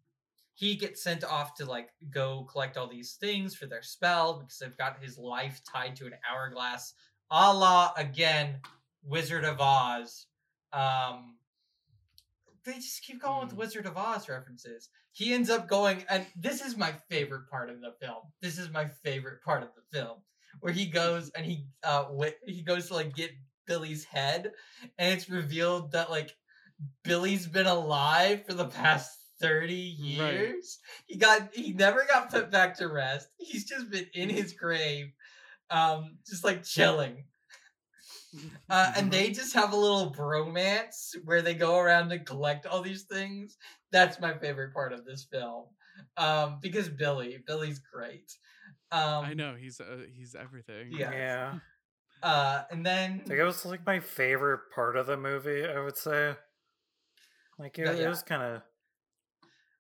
he gets sent off to like go collect all these things for their spell because they've got his life tied to an hourglass a la again wizard of oz. Um they just keep going with Mm. wizard of oz references. He ends up going and this is my favorite part of the film. This is my favorite part of the film where he goes and he uh wi- he goes to like get Billy's head, and it's revealed that like Billy's been alive for the past 30 Right. years. He got he never got put back to rest. He's just been in his grave, um, just like chilling. [LAUGHS] Uh, and they just have a little bromance where they go around and collect all these things. That's my favorite part of this film. Um, because Billy, Billy's great. Um, I know he's uh, he's everything. Yeah. Yeah. [LAUGHS] Uh, and then I think it was like my favorite part of the movie, I would say. Like it, Yeah, it was kind of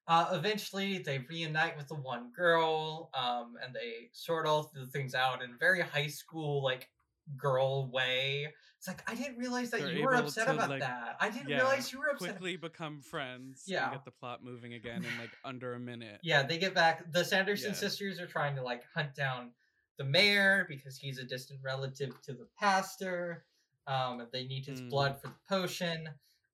uh, eventually they reunite with the one girl, um, and they sort all the things out in a very high school like girl way. It's like I didn't realize that They're you were upset to, about like, that. I didn't yeah, realize you were upset. Quickly become friends. Yeah. And get the plot moving again in like under a minute. Yeah, they get back. The Sanderson Yeah. sisters are trying to like hunt down the mayor because he's a distant relative to the pastor. Um, they need his Mm. blood for the potion.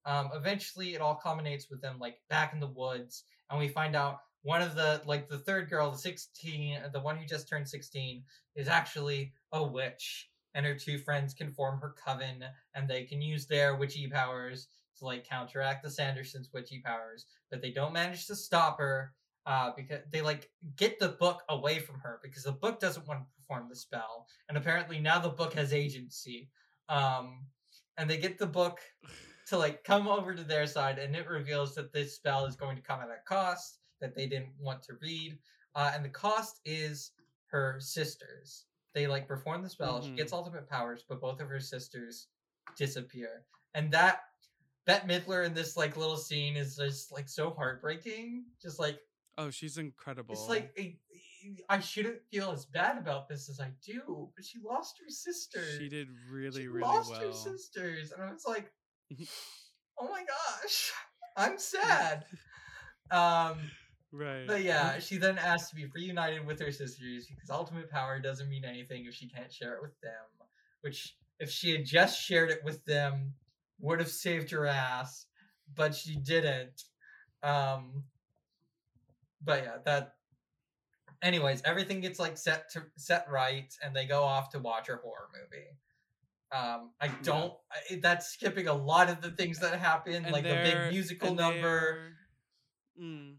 Um, eventually, it all culminates with them like back in the woods, and we find out one of the like the third girl, the sixteen, the one who just turned sixteen, is actually a witch, and her two friends can form her coven, and they can use their witchy powers to like counteract the Sandersons' witchy powers, but they don't manage to stop her uh, because they like get the book away from her because the book doesn't want to perform the spell, and apparently now the book has agency. Um, and they get the book [SIGHS] [LAUGHS] to like come over to their side, and it reveals that this spell is going to come at a cost that they didn't want to read, uh, and the cost is her sisters. They like perform the spell. She gets ultimate powers, but both of her sisters disappear, and that Bette Midler in this like little scene is just like so heartbreaking. Just like Oh, she's incredible. it's like I- I shouldn't feel as bad about this as I do, but she lost her sister. she did really, She really lost well. her sisters, and I was like, "Oh my gosh, [LAUGHS] I'm sad." Um, Right. but yeah, she then asks to be reunited with her sisters because ultimate power doesn't mean anything if she can't share it with them. Which, if she had just shared it with them, would have saved her ass, but she didn't. Um, but yeah, that. Anyways, everything gets like set to set right, and they go off to watch a horror movie. Um, I don't. I, that's skipping a lot of the things that happen, And like the big musical number. Mm.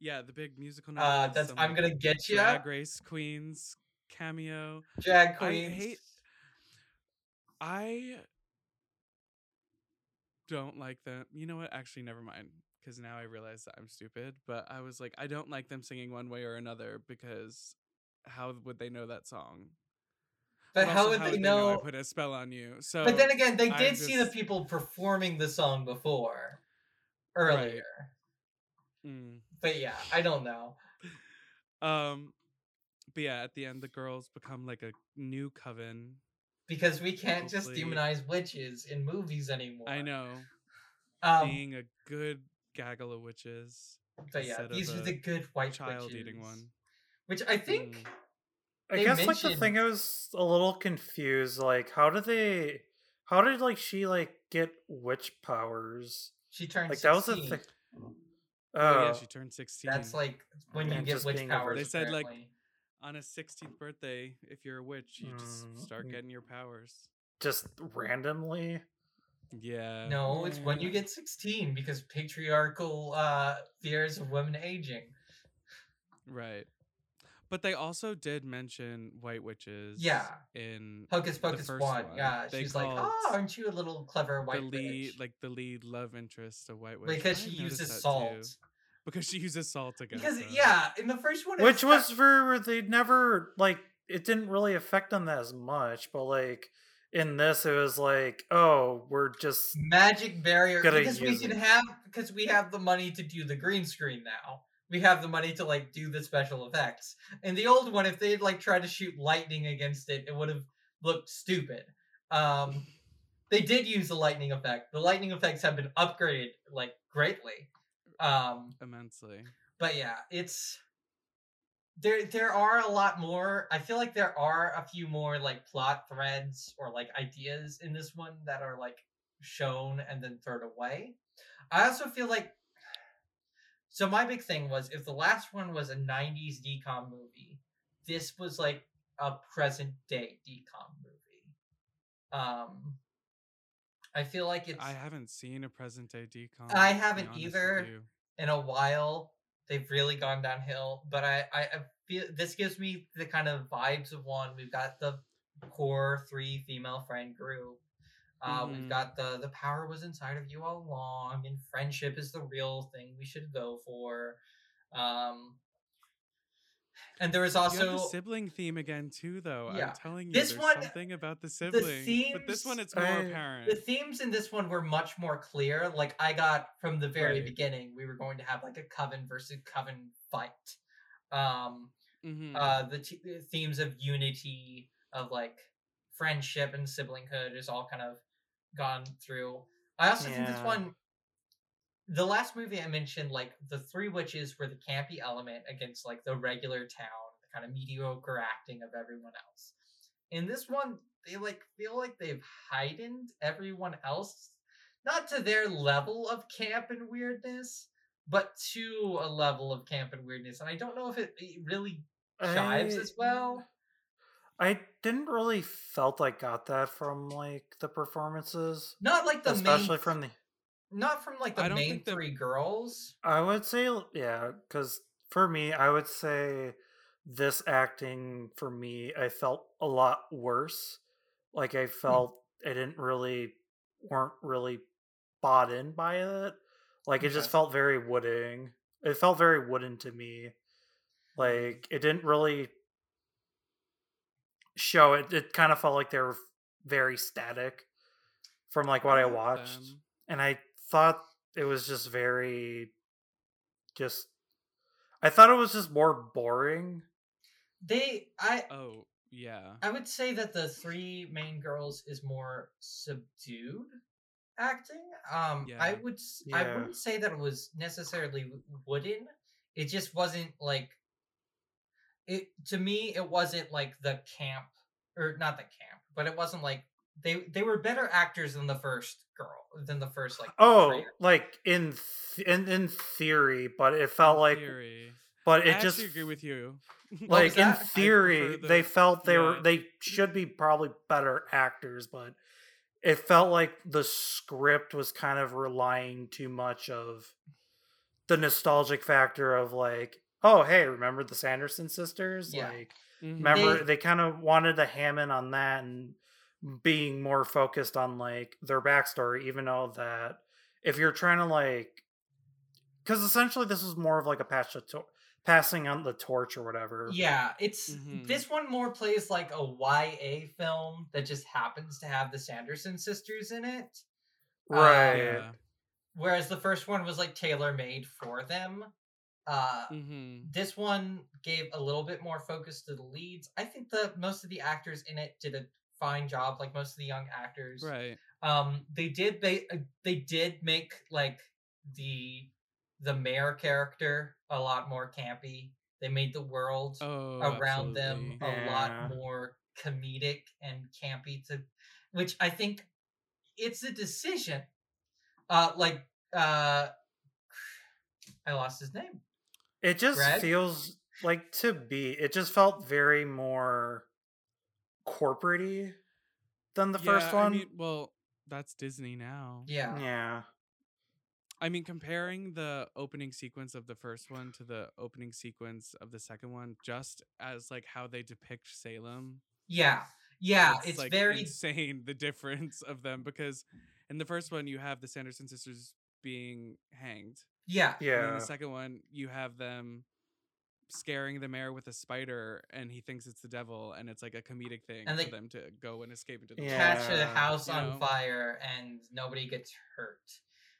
Yeah, the big musical number. Uh, that's I'm gonna get you. Drag Race Queens cameo. Drag I queens. hate- I don't like them. You know what? Actually, never mind. Because now I realize that I'm stupid. But I was like, I don't like them singing one way or another because how would they know that song? But how also, would they I know? put a spell on you? So, but then again, they I'm did see the people performing the song before, earlier. Mm. But yeah, I don't know. [LAUGHS] um, but yeah, at the end, the girls become like a new coven. Because we can't just demonize witches in movies anymore. I know, Um, being a good gaggle of witches. but yeah, these are the good white child eating witches, one. Which I think Mm. I They guess like the thing I was a little confused. Like, how did they? How did like she like get witch powers? she turned Like that was the 16. thing. Oh, Oh, yeah, she turned 16. That's like when you And get just witch being a powers. They said, like, on a 16th birthday, if you're a witch, you just Mm, start mm. getting your powers. just randomly. Yeah. No, it's when you get 16 because patriarchal uh fears of women aging. Right. But they also did mention white witches. Yeah. In Hocus Pocus first one. one, Yeah, they she's like, "Oh, aren't you a little clever white the lead, witch?" like the lead love interest of white witch. because I she uses that too. salt. Because she uses salt against Because them. yeah, in the first one, Which that- was for they never like it didn't really affect them as much, but like in this it was like, oh, we're just magic barrier because we can it. have because we have the money to do the green screen now. We have the money to like do the special effects. And the old one, if they'd like tried to shoot lightning against it, it would have looked stupid. Um, [LAUGHS] they did use the lightning effect. The lightning effects have been upgraded like greatly. Um, immensely. but yeah, it's there. There are a lot more. I feel like there are a few more like plot threads or like ideas in this one that are like shown and then thrown away. I also feel like. So my big thing was if the last one was a '90s DCOM movie, this was like a present day DCOM movie. Um, I feel like it's I haven't seen a present day DCOM. I haven't either. in a while. They've really gone downhill, but I, I, I feel this gives me the kind of vibes of one. We've got the core three female friend group. Uh, Mhm. We've got the the power was inside of you all along, and friendship is the real thing we should go for. Um, and there is You have also the sibling theme again too, though. Yeah. I'm telling you, This there's one- something about the sibling. but this one, it's more I- apparent. the themes in this one were much more clear. Like I got from the very Right. beginning, we were going to have like a coven versus coven fight. Um, Mhm. uh, the, t- the themes of unity, of like friendship and siblinghood is all kind of gone through. I also think this one, the last movie I mentioned, like the three witches were the campy element against like the regular town, the kind of mediocre acting of everyone else. In this one, they like feel like they've heightened everyone else, not to their level of camp and weirdness, but to a level of camp and weirdness. And I don't know if it, it really chives I- as well. I didn't really felt I got that from like the performances, Not like the especially main, from the. not from like the I don't main think the- three girls. I would say yeah, because for me, I would say this acting for me, I felt a lot worse. Like I hmm. felt I didn't really weren't really bought in by it. Like it just felt very wooden. It felt very wooden to me. Hmm. Like it didn't really show it. It kind of felt like they were very static from like what I watched and I thought it was just very just I thought it was just more boring. They, I, Oh yeah. I would say that the three main girls is more subdued acting. Um, I would, s- I Yeah. wouldn't say that it was necessarily wooden. It just wasn't like it to me. It wasn't like the camp or not the camp, but it wasn't like they they were better actors than the first girl than the first like Oh, trio. like in th- in in theory, but it felt In like theory. but I it just actually agree with you. [LAUGHS] Like in theory the- they felt they were they should be probably better actors, but it felt like the script was kind of relying too much of the nostalgic factor of like, oh hey, remember the Sanderson sisters? Yeah. Like Mhm. remember They- they, kind of wanted to ham in on that and being more focused on like their backstory even though that if you're trying to like because essentially this was more of like a patch of to- passing on the torch or whatever Yeah, it's Mhm. this one more plays like a YA film that just happens to have the Sanderson sisters in it. right Yeah. Whereas the first one was like tailor made for them. Uh hmm this one gave a little bit more focus to the leads. I think the most of the actors in it did a fine job, like most of the young actors. Right. Um they did they uh, they did make like the the mayor character a lot more campy. They made the world Oh. around them a Yeah. lot more comedic and campy to which I think it's a decision. Uh like uh [SIGHS] I lost his name. It just Brad? feels like to be it just felt very more corporate than the first one I mean, well, that's Disney now. Yeah. yeah I mean, comparing the opening sequence of the first one to the opening sequence of the second one, just as like how they depict Salem, Yeah. Yeah, it's, like very insane the difference of them because in the first one you have the Sanderson sisters being hanged, yeah. and in yeah the second one you have them scaring the mayor with a spider, and he thinks it's the devil, and it's like a comedic thing And for them to go and escape into the Yeah. Catch a house You on know? fire and nobody gets hurt.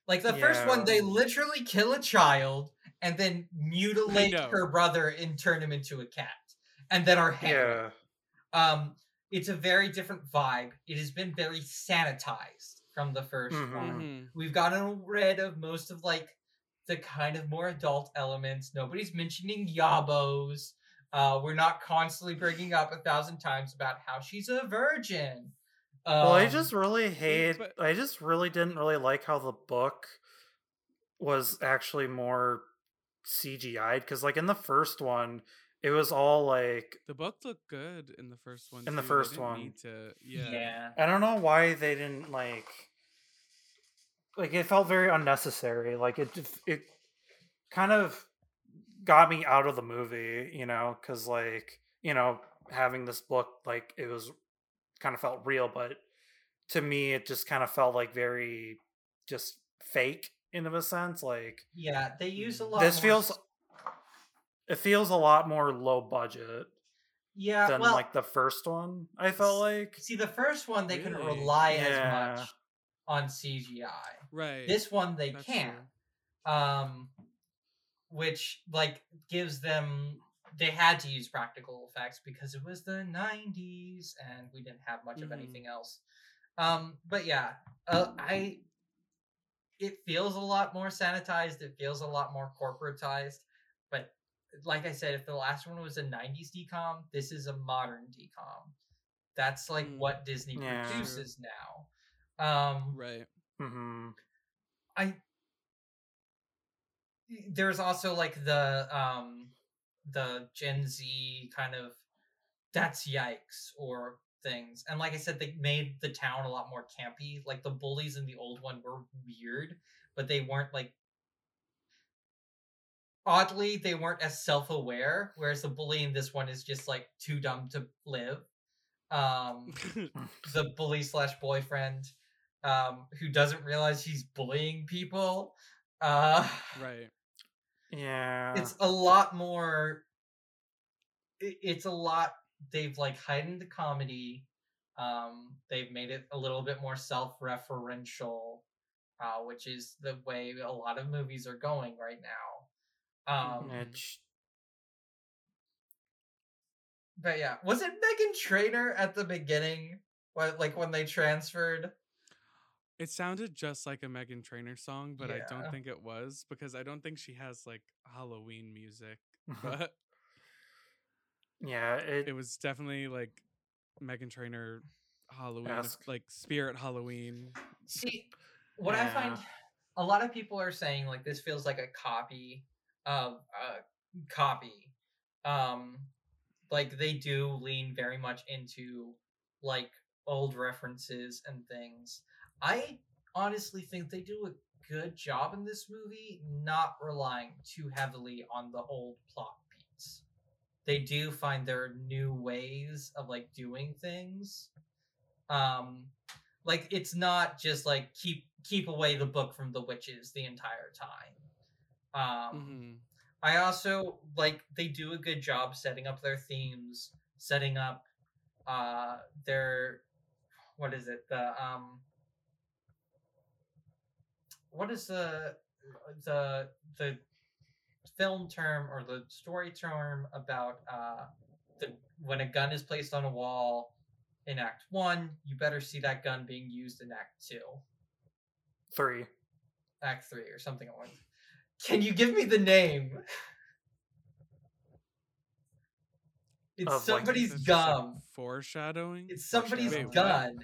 Like the first one, they literally kill a child and then [LAUGHS] mutilate her brother and turn him into a cat, and then are hanged. yeah Um, it's a very different vibe. It has been very sanitized from the 1st Mhm. one. We've gotten rid of most of like the kind of more adult elements. Nobody's mentioning yabos. Uh, we're not constantly bringing up a thousand times about how she's a virgin. Well, I Um, just really hate. but- I just really didn't really like how the book was actually more CGI'd because, like in the first one, it was all like The book looked good in the first one. In the too. They first one. Need to, yeah. I don't know why they didn't like like it felt very unnecessary. Like it it kind of got me out of the movie, you know, cuz like, you know, having this book like it was kind of felt real, but to me it just kind of felt like very just fake in of a sense like Yeah, they use a Mm. lot. this feels it feels a lot more low budget yeah. than well, like the first one. I felt like see, the first one they couldn't rely Yeah. as much on CGI. Right. This one they That's can, true. um, which like gives them. They had to use practical effects because it was the '90s and we didn't have much of Mhm. anything else. Um, but yeah, uh, I. It feels a lot more sanitized. It feels a lot more corporatized. But like I said, if the last one was a '90s DCOM, this is a modern DCOM. That's like Mm. what Disney Yeah. produces now. Um, Right. mhm. I there's also like the um the Gen Z kind of that's yikes or things. And like I said, they made the town a lot more campy. Like the bullies in the old one were weird, but they weren't like oddly they weren't as self-aware, whereas the bully in this one is just like too dumb to live. Um [LAUGHS] the bully slash boyfriend um who doesn't realize he's bullying people uh right. [SIGHS] Yeah. it's a lot more it's a lot they've like heightened the comedy um they've made it a little bit more self-referential uh which is the way a lot of movies are going right now um It's- but yeah was it Meghan Trainor at the beginning when, like when they transferred It sounded just like a Meghan Trainor song, but I don't think it was because I don't think she has like Halloween music. [LAUGHS] [LAUGHS] But yeah, it, it was definitely like Meghan Trainor Halloween, Esque. like Spirit Halloween. See, what I find a lot of people are saying like this feels like a copy of a copy. Um like they do lean very much into like old references and things. I honestly think they do a good job in this movie not relying too heavily on the old plot beats. They do find their new ways of like doing things. Um like it's not just like keep keep away the book from the witches the entire time um hmm i also like they do a good job setting up their themes setting up uh their what is it the um what is the the the film term or the story term about uh the when a gun is placed on a wall in act one you better see that gun being used in act two three. act three or something along can you give me the name it's Of, like, somebody's That's just, like, gum foreshadowing. it's somebody's Foreshadowing. Wait, what? gun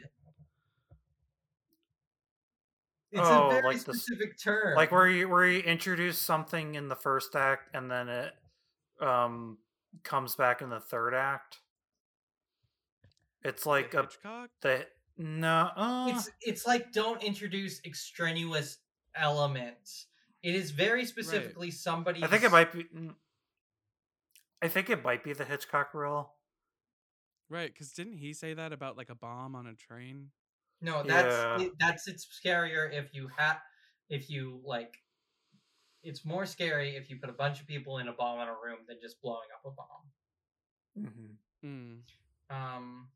it's Oh, a very like the specific term Like where you where you introduce something in the first act and then it um comes back in the third act. It's like Like a the no uh, it's it's like don't introduce extraneous elements it is very specifically somebody I think it might be mm, I think it might be the Hitchcock rule. Right, because didn't he say that about like a bomb on a train? No, that's Yeah. it, that's it's scarier if you have if you like. It's more scary if you put a bunch of people in a bomb in a room than just blowing up a bomb. Mm-hmm. Mm. Um,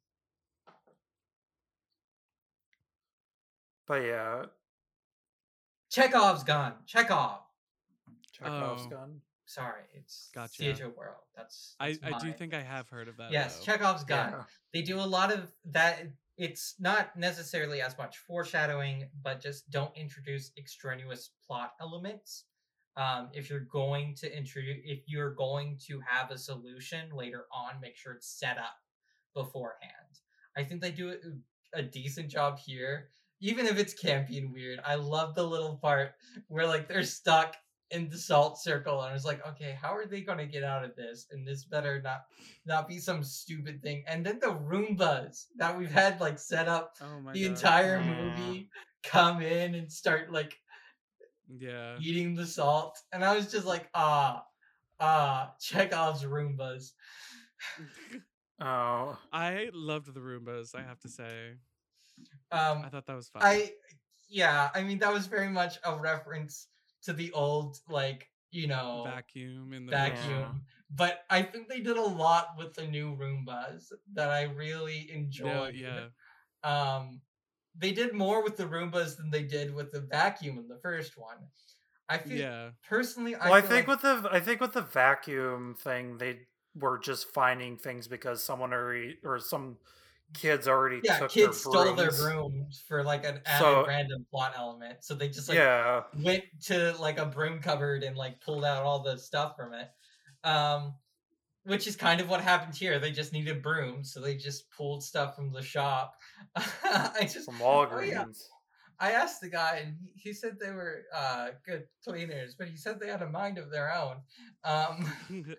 But yeah, Chekhov's gun. Chekhov. Chekhov's Oh. gun. Sorry, it's Gotcha. Theater World. That's, I, that's I do think I have heard of that. yes, though. Chekhov's gun. Yeah. They do a lot of that. It's not necessarily as much foreshadowing, but just don't introduce extraneous plot elements. Um, if you're going to introduce, if you're going to have a solution later on, make sure it's set up beforehand. I think they do a, decent job here, even if it's campy and weird. I love the little part where like they're stuck in the salt circle and I was like, okay, how are they gonna get out of this? And this better not not be some stupid thing. And then the Roombas that we've had like set up Oh the god. entire Yeah. movie come in and start like Yeah. eating the salt. And I was just like, ah, ah, Chekhov's Roombas. [LAUGHS] Oh, I loved the Roombas, I have to say. Um I thought that was fun. I yeah, I mean that was very much a reference to the old like, you know, vacuum in the vacuum. Yeah. But I think they did a lot with the new Roombas that I really Yeah, enjoyed. yeah. Um they did more with the Roombas than they did with the vacuum in the first one. I feel Yeah. personally I well, I think like, with the I think with the vacuum thing, they were just finding things because someone already or some kids already yeah, took kids their stole their brooms. for like an added So- random plot element. So they just like yeah, went to like a broom cupboard and like pulled out all the stuff from it. Um which is kind of what happened here. They just needed brooms, so they just pulled stuff from the shop. [LAUGHS] I just from oh, Walgreens. yeah. I asked the guy and he, he said they were uh good cleaners, but he said they had a mind of their own. Um [LAUGHS]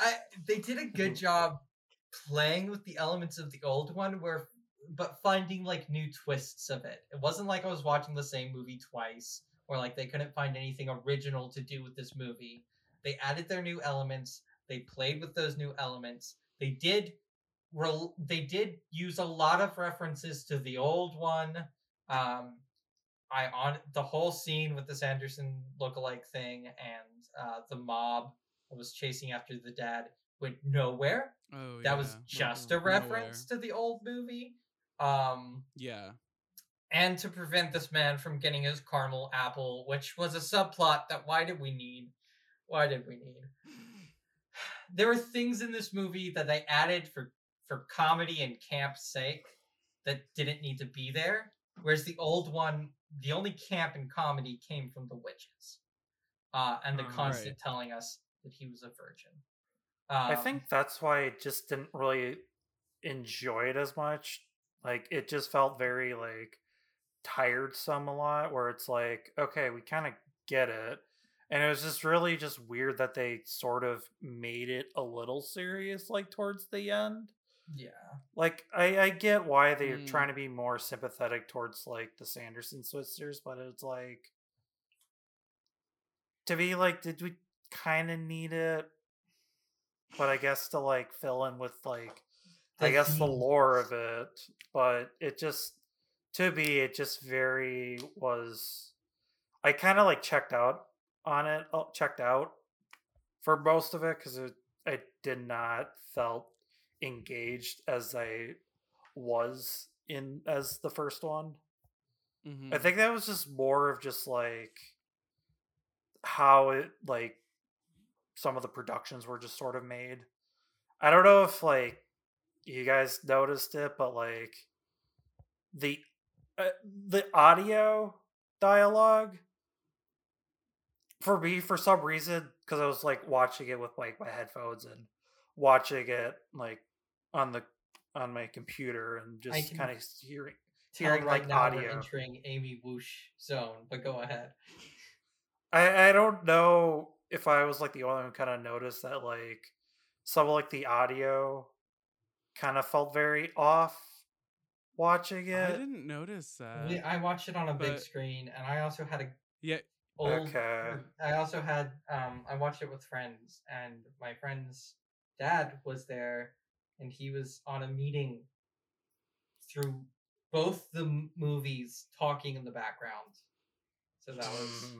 I they did a good [LAUGHS] job playing with the elements of the old one where but finding like new twists of it. It wasn't like I was watching the same movie twice or like they couldn't find anything original to do with this movie. They added their new elements, they played with those new elements. They did rel- they did use a lot of references to the old one. Um I on the whole scene with the Sanderson lookalike thing and uh, the mob was chasing after the dad went nowhere. oh, That was yeah. Went just a nowhere. reference to the old movie. Um, Yeah. and to prevent this man from getting his caramel apple, which was a subplot that why did we need? Why did we need? [SIGHS] There were things in this movie that they added for for comedy and camp's sake that didn't need to be there. Whereas the old one, the only camp and comedy came from the witches, uh, and the Mm, constant right. telling us that he was a virgin. Um, I think that's why I just didn't really enjoy it as much. Like it just felt very like tiresome a lot where it's like, okay, we kind of get it. And it was just really just weird that they sort of made it a little serious like towards the end. yeah. Like I, I get why they're Mm. trying to be more sympathetic towards like the Sanderson sisters, but it's like to be like, did we kind of need it? But I guess to like fill in with like I guess the lore of it, but it just to be it just very was I kind of like checked out on it, uh, checked out for most of it because it I did not felt engaged as I was in as the first one. Mhm. I think that was just more of just like how it like some of the productions were just sort of made. I don't know if like you guys noticed it, but like the uh, the audio dialogue for me for some reason because I was like watching it with like my headphones and watching it like on the on my computer and just kind of hearing hearing right like now we're audio. entering Amy Woosh zone, but go ahead. I I don't know if I was like the only one kind of noticed that like some of like the audio kind of felt very off watching it. I didn't notice that. We- I watched it on a big screen, and I also had a Yeah. old. Okay. I also had um. I watched it with friends, and my friend's dad was there, and he was on a meeting through both the m- movies, talking in the background. So that was.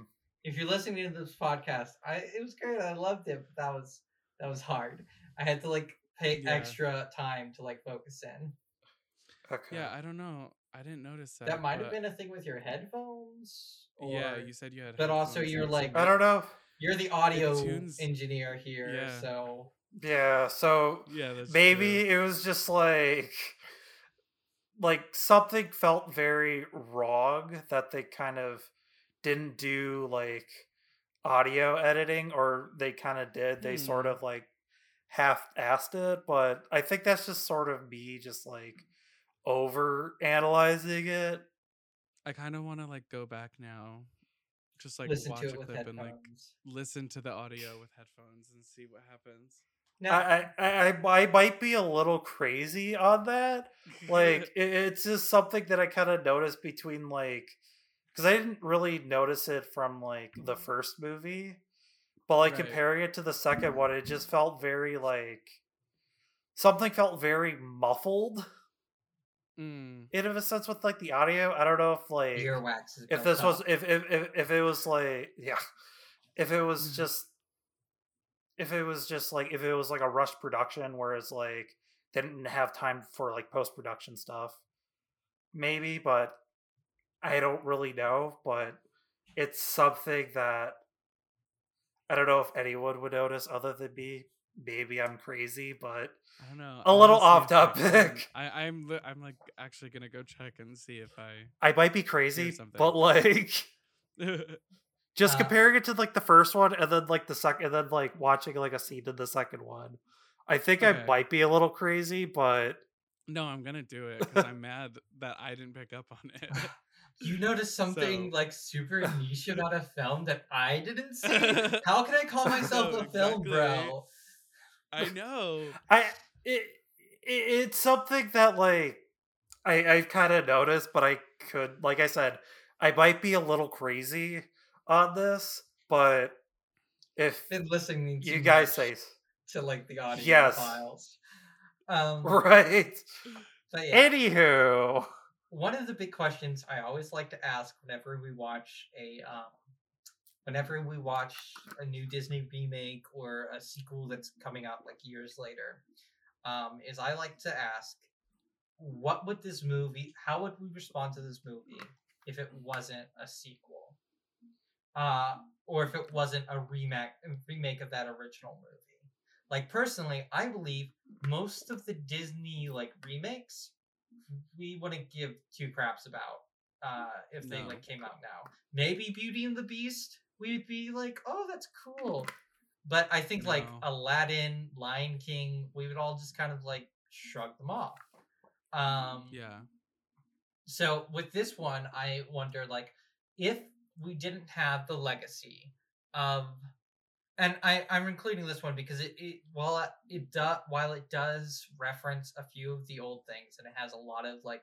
If you're listening to this podcast, I it was great. I loved it, but that was that was hard. I had to like pay Yeah. extra time to like focus in. okay. Yeah, I don't know. I didn't notice that. That might have been a thing with your headphones. Yeah, you said you had. but also you're like- I don't know. You're the audio tunes- engineer here, Yeah. so Yeah, so Yeah, that's maybe true. it was just like like something felt very wrong that they kind of didn't do like audio editing or they kind of did they sort Hmm. of like half assed it but i think that's just sort of me just like over analyzing it I kind of want to like go back now Just like listen watch a it with clip and like listen to the audio with headphones and see what happens. Now, I, I, I, I might be a little crazy on that. [LAUGHS] Like, it, it's just something that I kind of noticed between, like, because I didn't really notice it from, like, the first movie. But, like, Right. comparing it to the second one, it just felt very, like, something felt very muffled Mm, in a sense with, like, the audio. I don't know if, like, earwax if this was if if if, if it was like [LAUGHS] yeah if it was Mhm. just if it was just like if it was like a rush production whereas like they didn't have time for like post production stuff maybe but i don't really know but it's something that i don't know if anyone would notice other than me maybe i'm crazy but I don't know. A little wanna see if, like, off-topic. um, I, I'm li- I'm like actually gonna go check and see if I. i might be crazy but like [LAUGHS] just Uh, comparing it to like the first one and then like the second and then like watching like a scene in the second one i think i might be a little crazy but no, I'm gonna do it because [LAUGHS] I'm mad that I didn't pick up on it. You noticed something So- like super niche [LAUGHS] about a film that I didn't see. [LAUGHS] How can I call myself No, a film exactly. bro? I know. [LAUGHS] i it, it it's something that like i i've kind of noticed but i could like i said i might be a little crazy on this but if Been listening you guys say to like the audio Yes. files. Um, right but yeah, anywho one of the big questions I always like to ask whenever we watch a um, whenever we watch a new Disney remake or a sequel that's coming out like years later, um, is I like to ask, what would this movie? How would we respond to this movie if it wasn't a sequel, uh, or if it wasn't a remake remake of that original movie? Like personally, I believe most of the Disney like remakes we wouldn't give two craps about uh if they No. like came out now. Maybe Beauty and the Beast, we'd be like, oh, that's cool. But I think like Aladdin, Lion King, we would all just kind of like shrug them off. Um Yeah. so with this one, I wonder like if we didn't have the legacy of and I, I'm including this one because it, it while it, it does while it does reference a few of the old things and it has a lot of like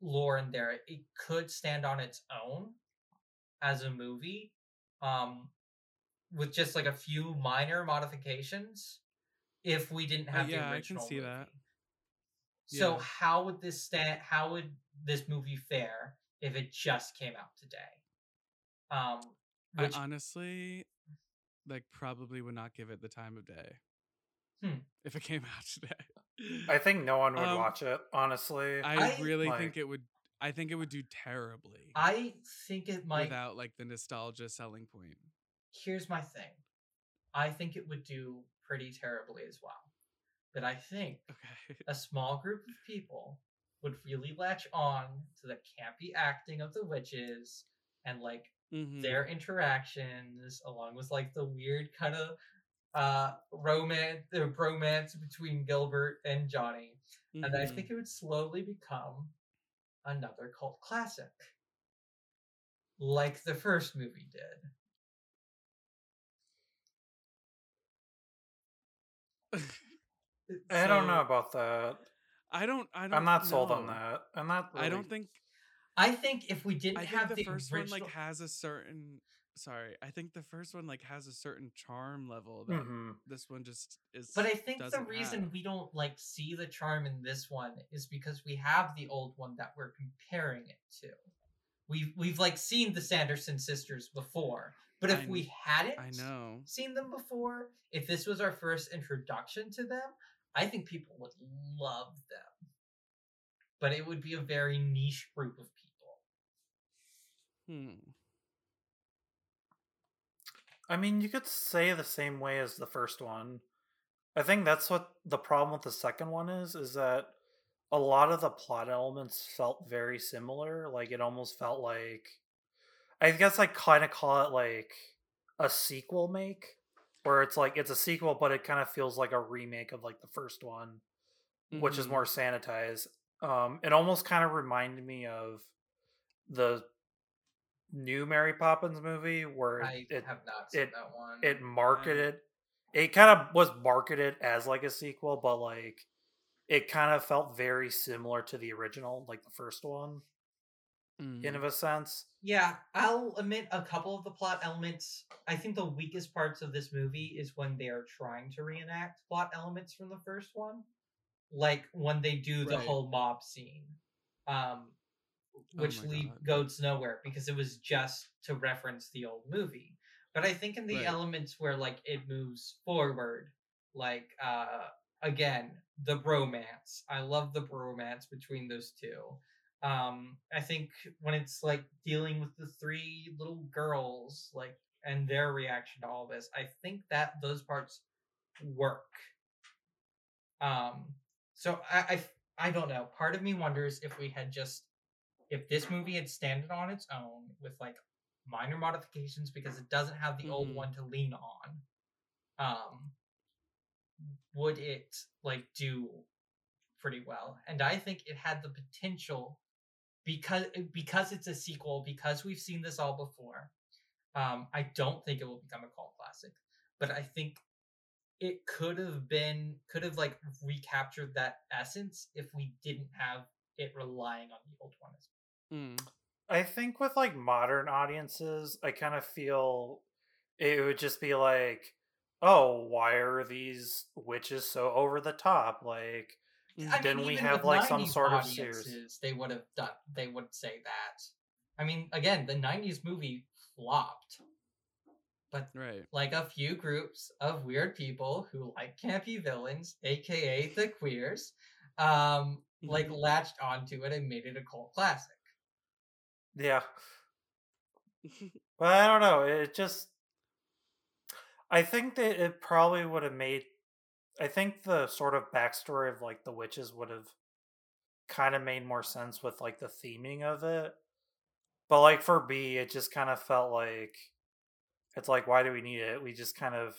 lore in there, it could stand on its own as a movie, um, with just like a few minor modifications. If we didn't have Uh, have yeah, the I can original see that. movie. So Yeah. how would this stand? How would this movie fare if it just came out today? Um, which I honestly, like, probably would not give it the time of day. Hmm. If it came [LAUGHS] out today. i think no one would Um, watch it honestly I, I- really like- think it would. I think it would do terribly I think it might. without like the nostalgia selling point. Here's my thing. I think it would do pretty terribly as well. But I think Okay. a small group of people would really latch on to the campy acting of the witches and like Mhm. their interactions along with like the weird kind of uh romance the romance between Gilbert and Johnny. And I think it would slowly become another cult classic. Like the first movie did. [LAUGHS] i don't know about that I don't. I don't. i'm not sold on that i'm not I don't think. I think if we didn't I have the, the, first original, one like has a certain. Sorry, I think the first one like has a certain charm level that Mhm. this one just is. But I think the reason have. we don't like see the charm in this one is because we have the old one that we're comparing it to. We've we've like seen the Sanderson sisters before, but if I we hadn't I know. seen them before, if this was our first introduction to them, I think people would love them. But it would be a very niche group of people. Hmm. I mean, you could say the same way as the first one. I think that's what the problem with the second one is, is that a lot of the plot elements felt very similar. Like it almost felt like I guess I kind of call it like a sequel make, where it's like it's a sequel, but it kind of feels like a remake of like the first one, which is Mhm. more sanitized. Um, it almost kind of reminded me of the new Mary Poppins movie where I it have not seen it- that one. it marketed it kind of was marketed as like a sequel, but like it kind of felt very similar to the original, like the first one, Mm. in of a sense. Yeah, I'll admit a couple of the plot elements. I think the weakest parts of this movie is when they are trying to reenact plot elements from the first one, like when they do the Right. whole mob scene, um, which my lead goes nowhere because it was just to reference the old movie. But I think in the Right. elements where like it moves forward, like uh again the bromance. I love the bromance between those two um i think when it's like dealing with the three little girls like and their reaction to all this i think that those parts work um so i i, I don't know part of me wonders if we had just if this movie had standed on its own with like minor modifications because it doesn't have the old Mhm. one to lean on um would it like do pretty well and i think it had the potential because because it's a sequel because we've seen this all before um i don't think it will become a cult classic but i think it could have been could have like recaptured that essence if we didn't have it relying on the old one as Mm. I think with like modern audiences, I kind of feel it would just be like, oh, why are these witches so over the top? Like. I Then mean, we have, like, some 90s sort of series. audiences, They would have done. They would say that. I mean, again, the '90s movie flopped, but Right. like a few groups of weird people who like campy villains, aka the queers, um, [LAUGHS] like latched onto it and made it a cult classic. Yeah. [LAUGHS] But I don't know. It just. I think that it probably would have made. I think the sort of backstory of like the witches would have kind of made more sense with like the theming of it. But like for B, it just kind of felt like it's like why do we need it? We just kind of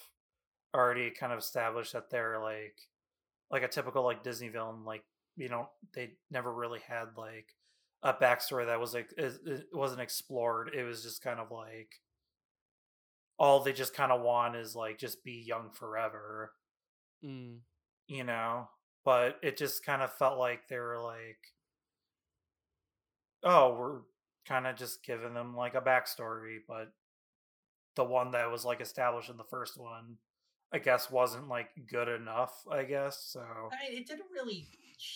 already kind of established that they're like like a typical like Disney villain. Like you know they never really had like a backstory that was like it wasn't explored. It was just kind of like all they just kind of want is like just be young forever, Mm. you know. But it just kind of felt like they were like, oh, we're kind of just giving them like a backstory, but the one that was like established in the first one, I guess, wasn't like good enough. I guess so. I mean, it didn't really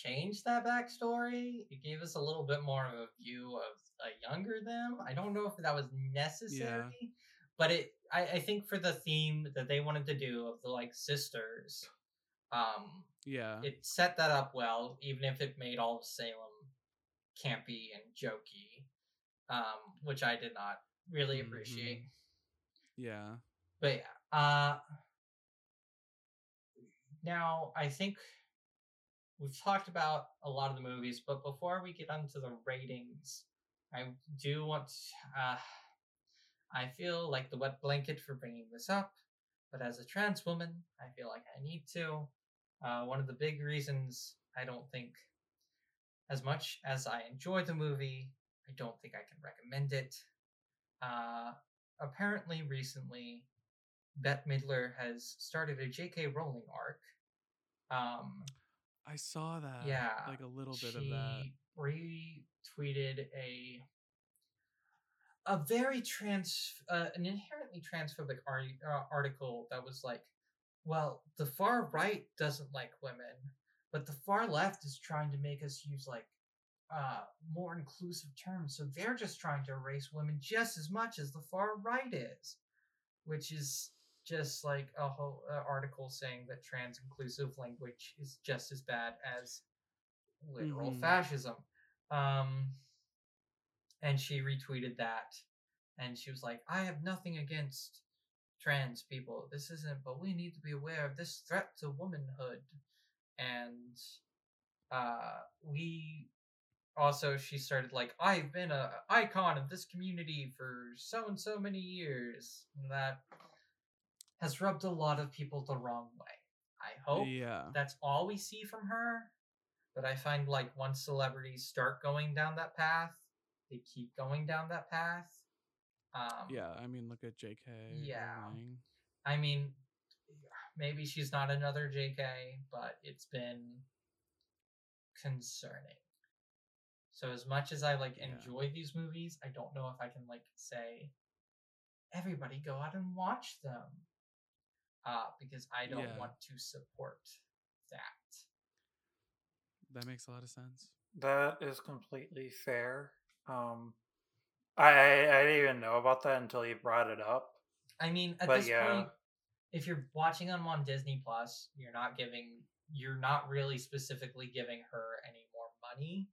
change that backstory. It gave us a little bit more of a view of a younger them. I don't know if that was necessary, but it. I, I think for the theme that they wanted to do of the like sisters, um, Yeah. it set that up well, even if it made all of Salem campy and jokey, um, which I did not really appreciate. yeah. But yeah, uh, now I think we've talked about a lot of the movies, but before we get onto the ratings, I do want. To, uh, I feel like the wet blanket for bringing this up, but as a trans woman, I feel like I need to. Uh, one of the big reasons I don't think, as much as I enjoy the movie, I don't think I can recommend it. Uh, apparently, recently, Bette Midler has started a J.K. Rowling arc. Um, I saw that. yeah, Like a little bit of she that. retweeted a a very trans, uh, an inherently transphobic arti- uh, article that was like, well, the far right doesn't like women, but the far left is trying to make us use like uh, more inclusive terms, so they're just trying to erase women just as much as the far right is, which is just like a whole uh, article saying that trans inclusive language is just as bad as literal Mhm. fascism. Um, and she retweeted that, and she was like, "I have nothing against trans people. This isn't, but we need to be aware of this threat to womanhood." And uh, we also she started like, "I've been a icon of this community for so and so many years," and that has rubbed a lot of people the wrong way. I hope Yeah. that's all we see from her. But I find like once celebrities start going down that path, they keep going down that path. Um, Yeah, I mean, look at J.K. Yeah. Rowling. I mean, [SIGHS] maybe she's not another JK, but it's been concerning. So as much as I like Yeah. enjoy these movies, I don't know if I can like say everybody go out and watch them. Uh, because I don't Yeah. want to support that. That makes a lot of sense. That is completely fair. Um, I, I I didn't even know about that until you brought it up. I mean, at But this yeah. point, if you're watching them on Disney Plus, you're not giving, you're not really specifically giving her any more money,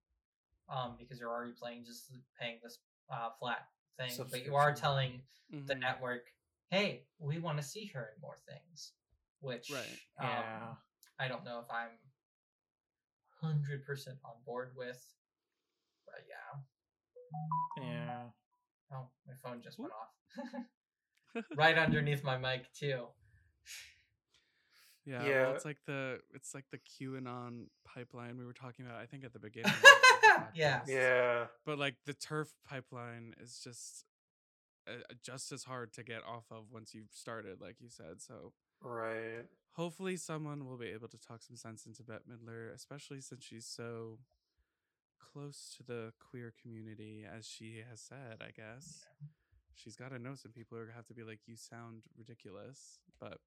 um, because you're already playing just paying this uh, flat thing. But you are telling the Mhm. network, hey, we want to see her in more things, which Right. um, Yeah. I don't know if I'm hundred percent on board with, but yeah. Yeah. Oh, my phone just went off. [LAUGHS] [LAUGHS] right underneath my mic too. Yeah, Yeah. well, it's like the it's like the QAnon pipeline we were talking about. I think at the beginning. [LAUGHS] Yeah. Yeah. But like the TERF pipeline is just uh, just as hard to get off of once you've started, like you said. So Right. hopefully someone will be able to talk some sense into Bette Midler, especially since she's so close to the queer community, as she has said. I guess she's got to know some people who are gonna have to be like, "You sound ridiculous," but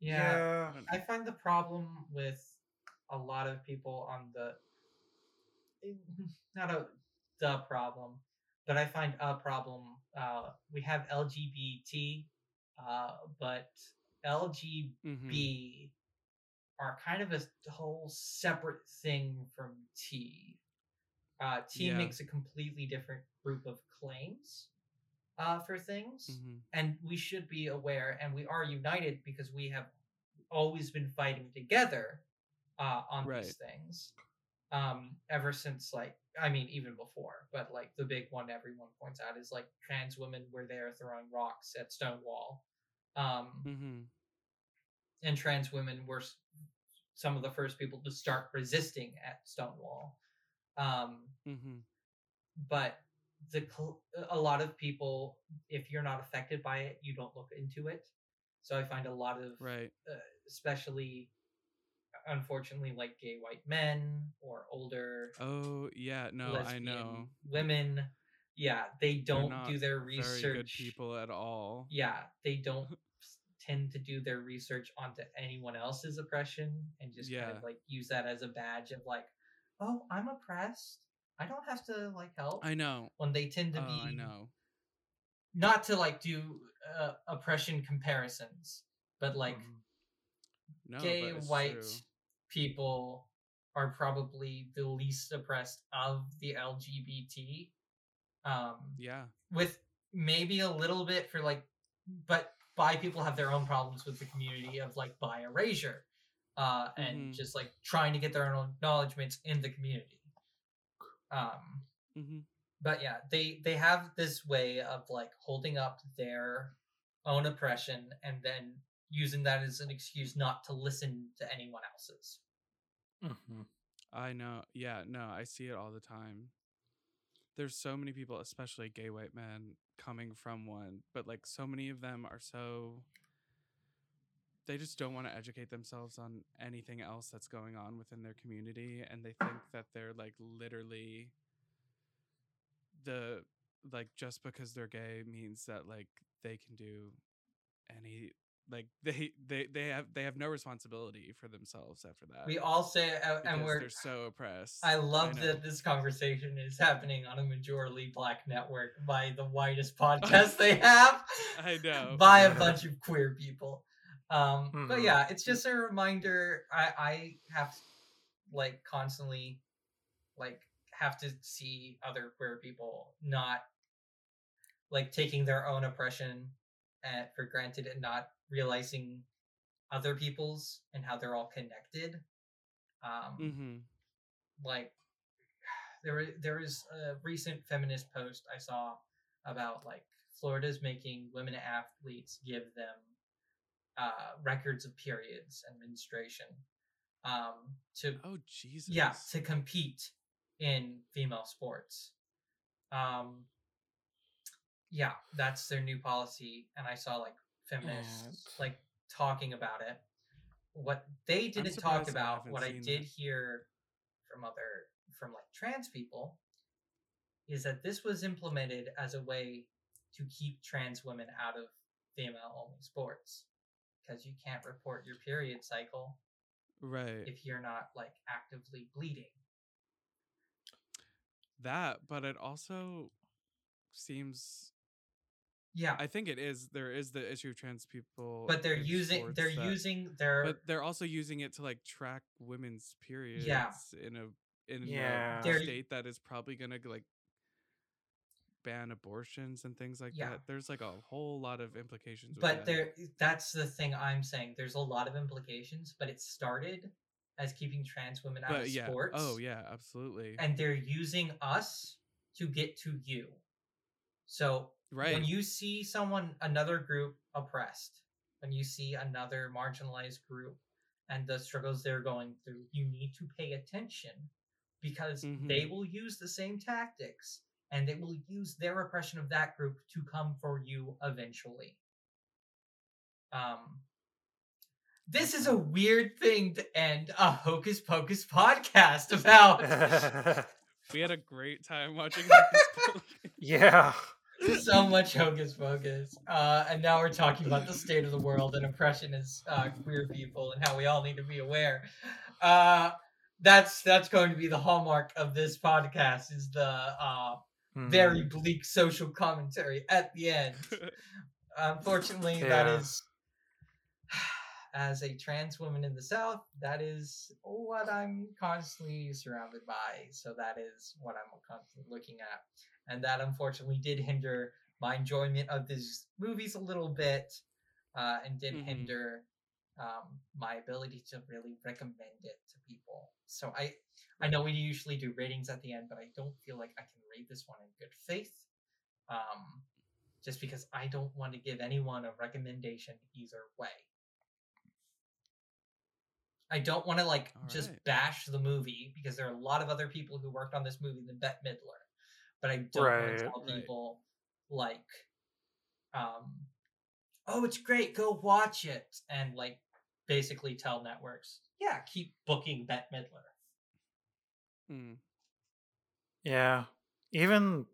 Yeah. I I find the problem with a lot of people on the [LAUGHS] not a the problem, but I find a problem. Uh, we have LGBT, uh, but LGB Mhm. are kind of a whole separate thing from T. Uh, T Yeah. makes a completely different group of claims uh, for things Mhm. and we should be aware and we are united because we have always been fighting together uh, on Right. these things um, ever since like i mean even before but like the big one everyone points out is like trans women were there throwing rocks at stonewall um, Mhm. and trans women were some of the first people to start resisting at stonewall um, Mhm. but the cl- a lot of people if you're not affected by it you don't look into it so i find a lot of Right. uh, especially unfortunately like gay white men or older Oh yeah. No, I know. women yeah they don't do their research good people at all. yeah they don't [LAUGHS] tend to do their research onto anyone else's oppression and just kind Yeah. of like use that as a badge of like oh i'm oppressed i don't have to like help I know. when they tend to Oh, be I know. not to like do uh, oppression comparisons but like Mhm. No, gay but white true. People are probably the least oppressed of the lgbt um Yeah. with maybe a little bit for like but bi people have their own problems with the community of like bi erasure uh and Mhm. just like trying to get their own acknowledgments in the community um hmm but yeah they they have this way of like holding up their own oppression and then using that as an excuse not to listen to anyone else's Mhm. I know. Yeah. No, I see it all the time. There's so many people, especially gay white men, coming from one, but like so many of them are so. They just don't want to educate themselves on anything else that's going on within their community, and they think that they're like literally the like just because they're gay means that like they can do any like they they they have they have no responsibility for themselves after that we all say uh, and we're they're so oppressed i love know. that this conversation is happening on a majorly black network by the whitest [LAUGHS] podcast they have I know. by a [LAUGHS] bunch of queer people um but Mhm. yeah it's just a reminder i i have like constantly like have to see other queer people not like taking their own oppression uh, for granted and not realizing other people's and how they're all connected um mm-hmm. like there there was a recent feminist post I saw about like Florida's making women athletes give them uh, records of periods and menstruation um, to oh jesus yeah to compete in female sports. Um, yeah, that's their new policy, and I saw like feminists like talking about it. What they didn't talk about, haven't what I did that. hear from other from like trans people, is that this was implemented as a way to keep trans women out of female only sports because you can't report your period cycle Right. if you're not like actively bleeding. that, but it also seems Yeah, I think it is there is the issue of trans people but they're using they're that- using their but they're also using it to like track women's periods Yeah. in a in Yeah. a They're- state that is probably gonna like ban abortions and things like Yeah. that. There's like a whole lot of implications. with but that. there that's the thing i'm saying there's a lot of implications but it started as keeping trans women out but of yeah. Oh, sports Oh yeah, absolutely. and they're using us to get to you so right. when you see someone another group oppressed when you see another marginalized group and the struggles they're going through you need to pay attention because they Mhm. will use the same tactics and they will use their oppression of that group to come for you eventually um this is a weird thing to end a hocus pocus podcast [LAUGHS] about [LAUGHS] [LAUGHS] we had a great time watching Hocus Pocus. yeah. So much hocus pocus. Uh, and now we're talking about the state of the world and oppression as uh, queer people and how we all need to be aware. Uh, that's that's going to be the hallmark of this podcast is the uh, very Hmm. bleak social commentary at the end. [LAUGHS] Unfortunately, that Yeah. is as a trans woman in the South, that is what I'm constantly surrounded by. So that is what I'm constantly looking at. And that unfortunately did hinder my enjoyment of these movies a little bit uh, and did Mhm. hinder um, my ability to really recommend it to people. So I, I know we usually do ratings at the end, but I don't feel like I can rate this one in good faith. Um, just because I don't want to give anyone a recommendation either way. I don't want to like just bash the movie because there are a lot of other people who worked on this movie than Bette Midler. But I don't want to tell Right. people like um oh it's great, go watch it and like basically tell networks, yeah, keep booking Bette Midler. Mm. Yeah. Even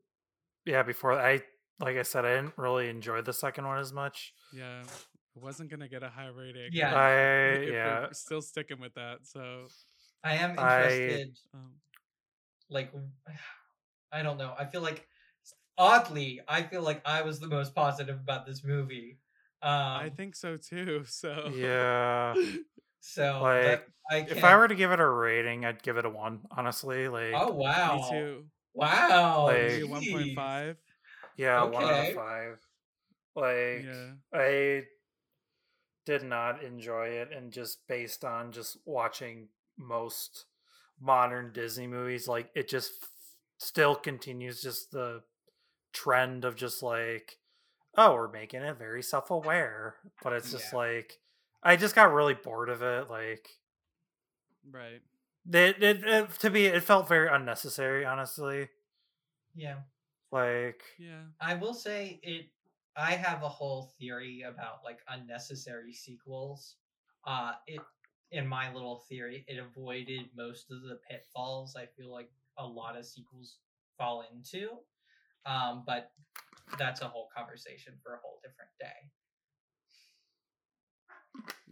yeah, before I like I said, I didn't really enjoy the second one as much. Yeah. It wasn't gonna get a high rating. Yeah. I yeah. still sticking with that. So I am I- interested um, like I don't know. I feel like oddly, I feel like I was the most positive about this movie. Um, I think so too. [LAUGHS] So Yeah. [LAUGHS] so. like, but I If I were to give it a rating, I'd give it a one, honestly. Like oh wow, me too. wow, Like- one point five. yeah, one out of five. Like Yeah. I did not enjoy it and just based on just watching most modern Disney movies, like it just f- still continues just the trend of just like, oh, we're making it very self aware. But it's just Yeah. like I just got really bored of it. Like Right. it, it, it to be it felt very unnecessary, honestly. Yeah, Like Yeah. I will say it. I have a whole theory about like unnecessary sequels. Uh, it in my little theory, it avoided most of the pitfalls. I feel like a lot of sequels fall into. Um, but that's a whole conversation for a whole different day.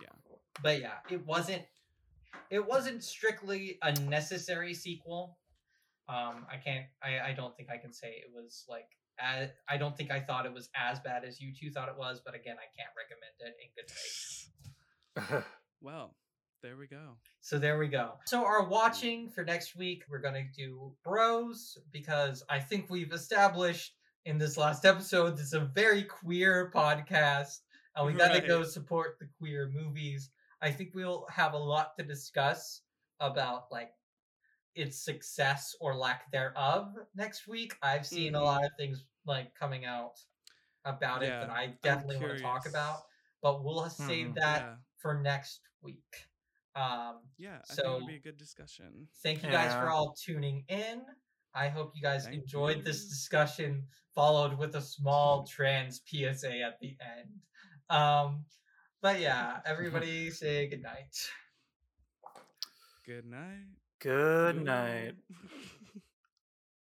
Yeah. But yeah, it wasn't. It wasn't strictly a necessary sequel. Um, I can't. I I don't think I can say it was like. As, I don't think I thought it was as bad as you two thought it was, but again, I can't recommend it in good faith. [LAUGHS] Well, there we go. So there we go. So our watching for next week, we're gonna do Bros because I think we've established in this last episode this is a very queer podcast, and we gotta Right. go support the queer movies. I think we'll have a lot to discuss about like its success or lack thereof next week. I've seen a Mhm. lot of things like coming out about it that I definitely want to talk about, but we'll save Mhm. that yeah. for next week. Um, Yeah. I think so- it'll be a good discussion. thank you guys for all tuning in. I hope you guys Thank enjoyed this discussion, followed with a small [LAUGHS] trans PSA at the end. Um, but yeah, everybody say good night. Good night. Good night. Ooh. [LAUGHS]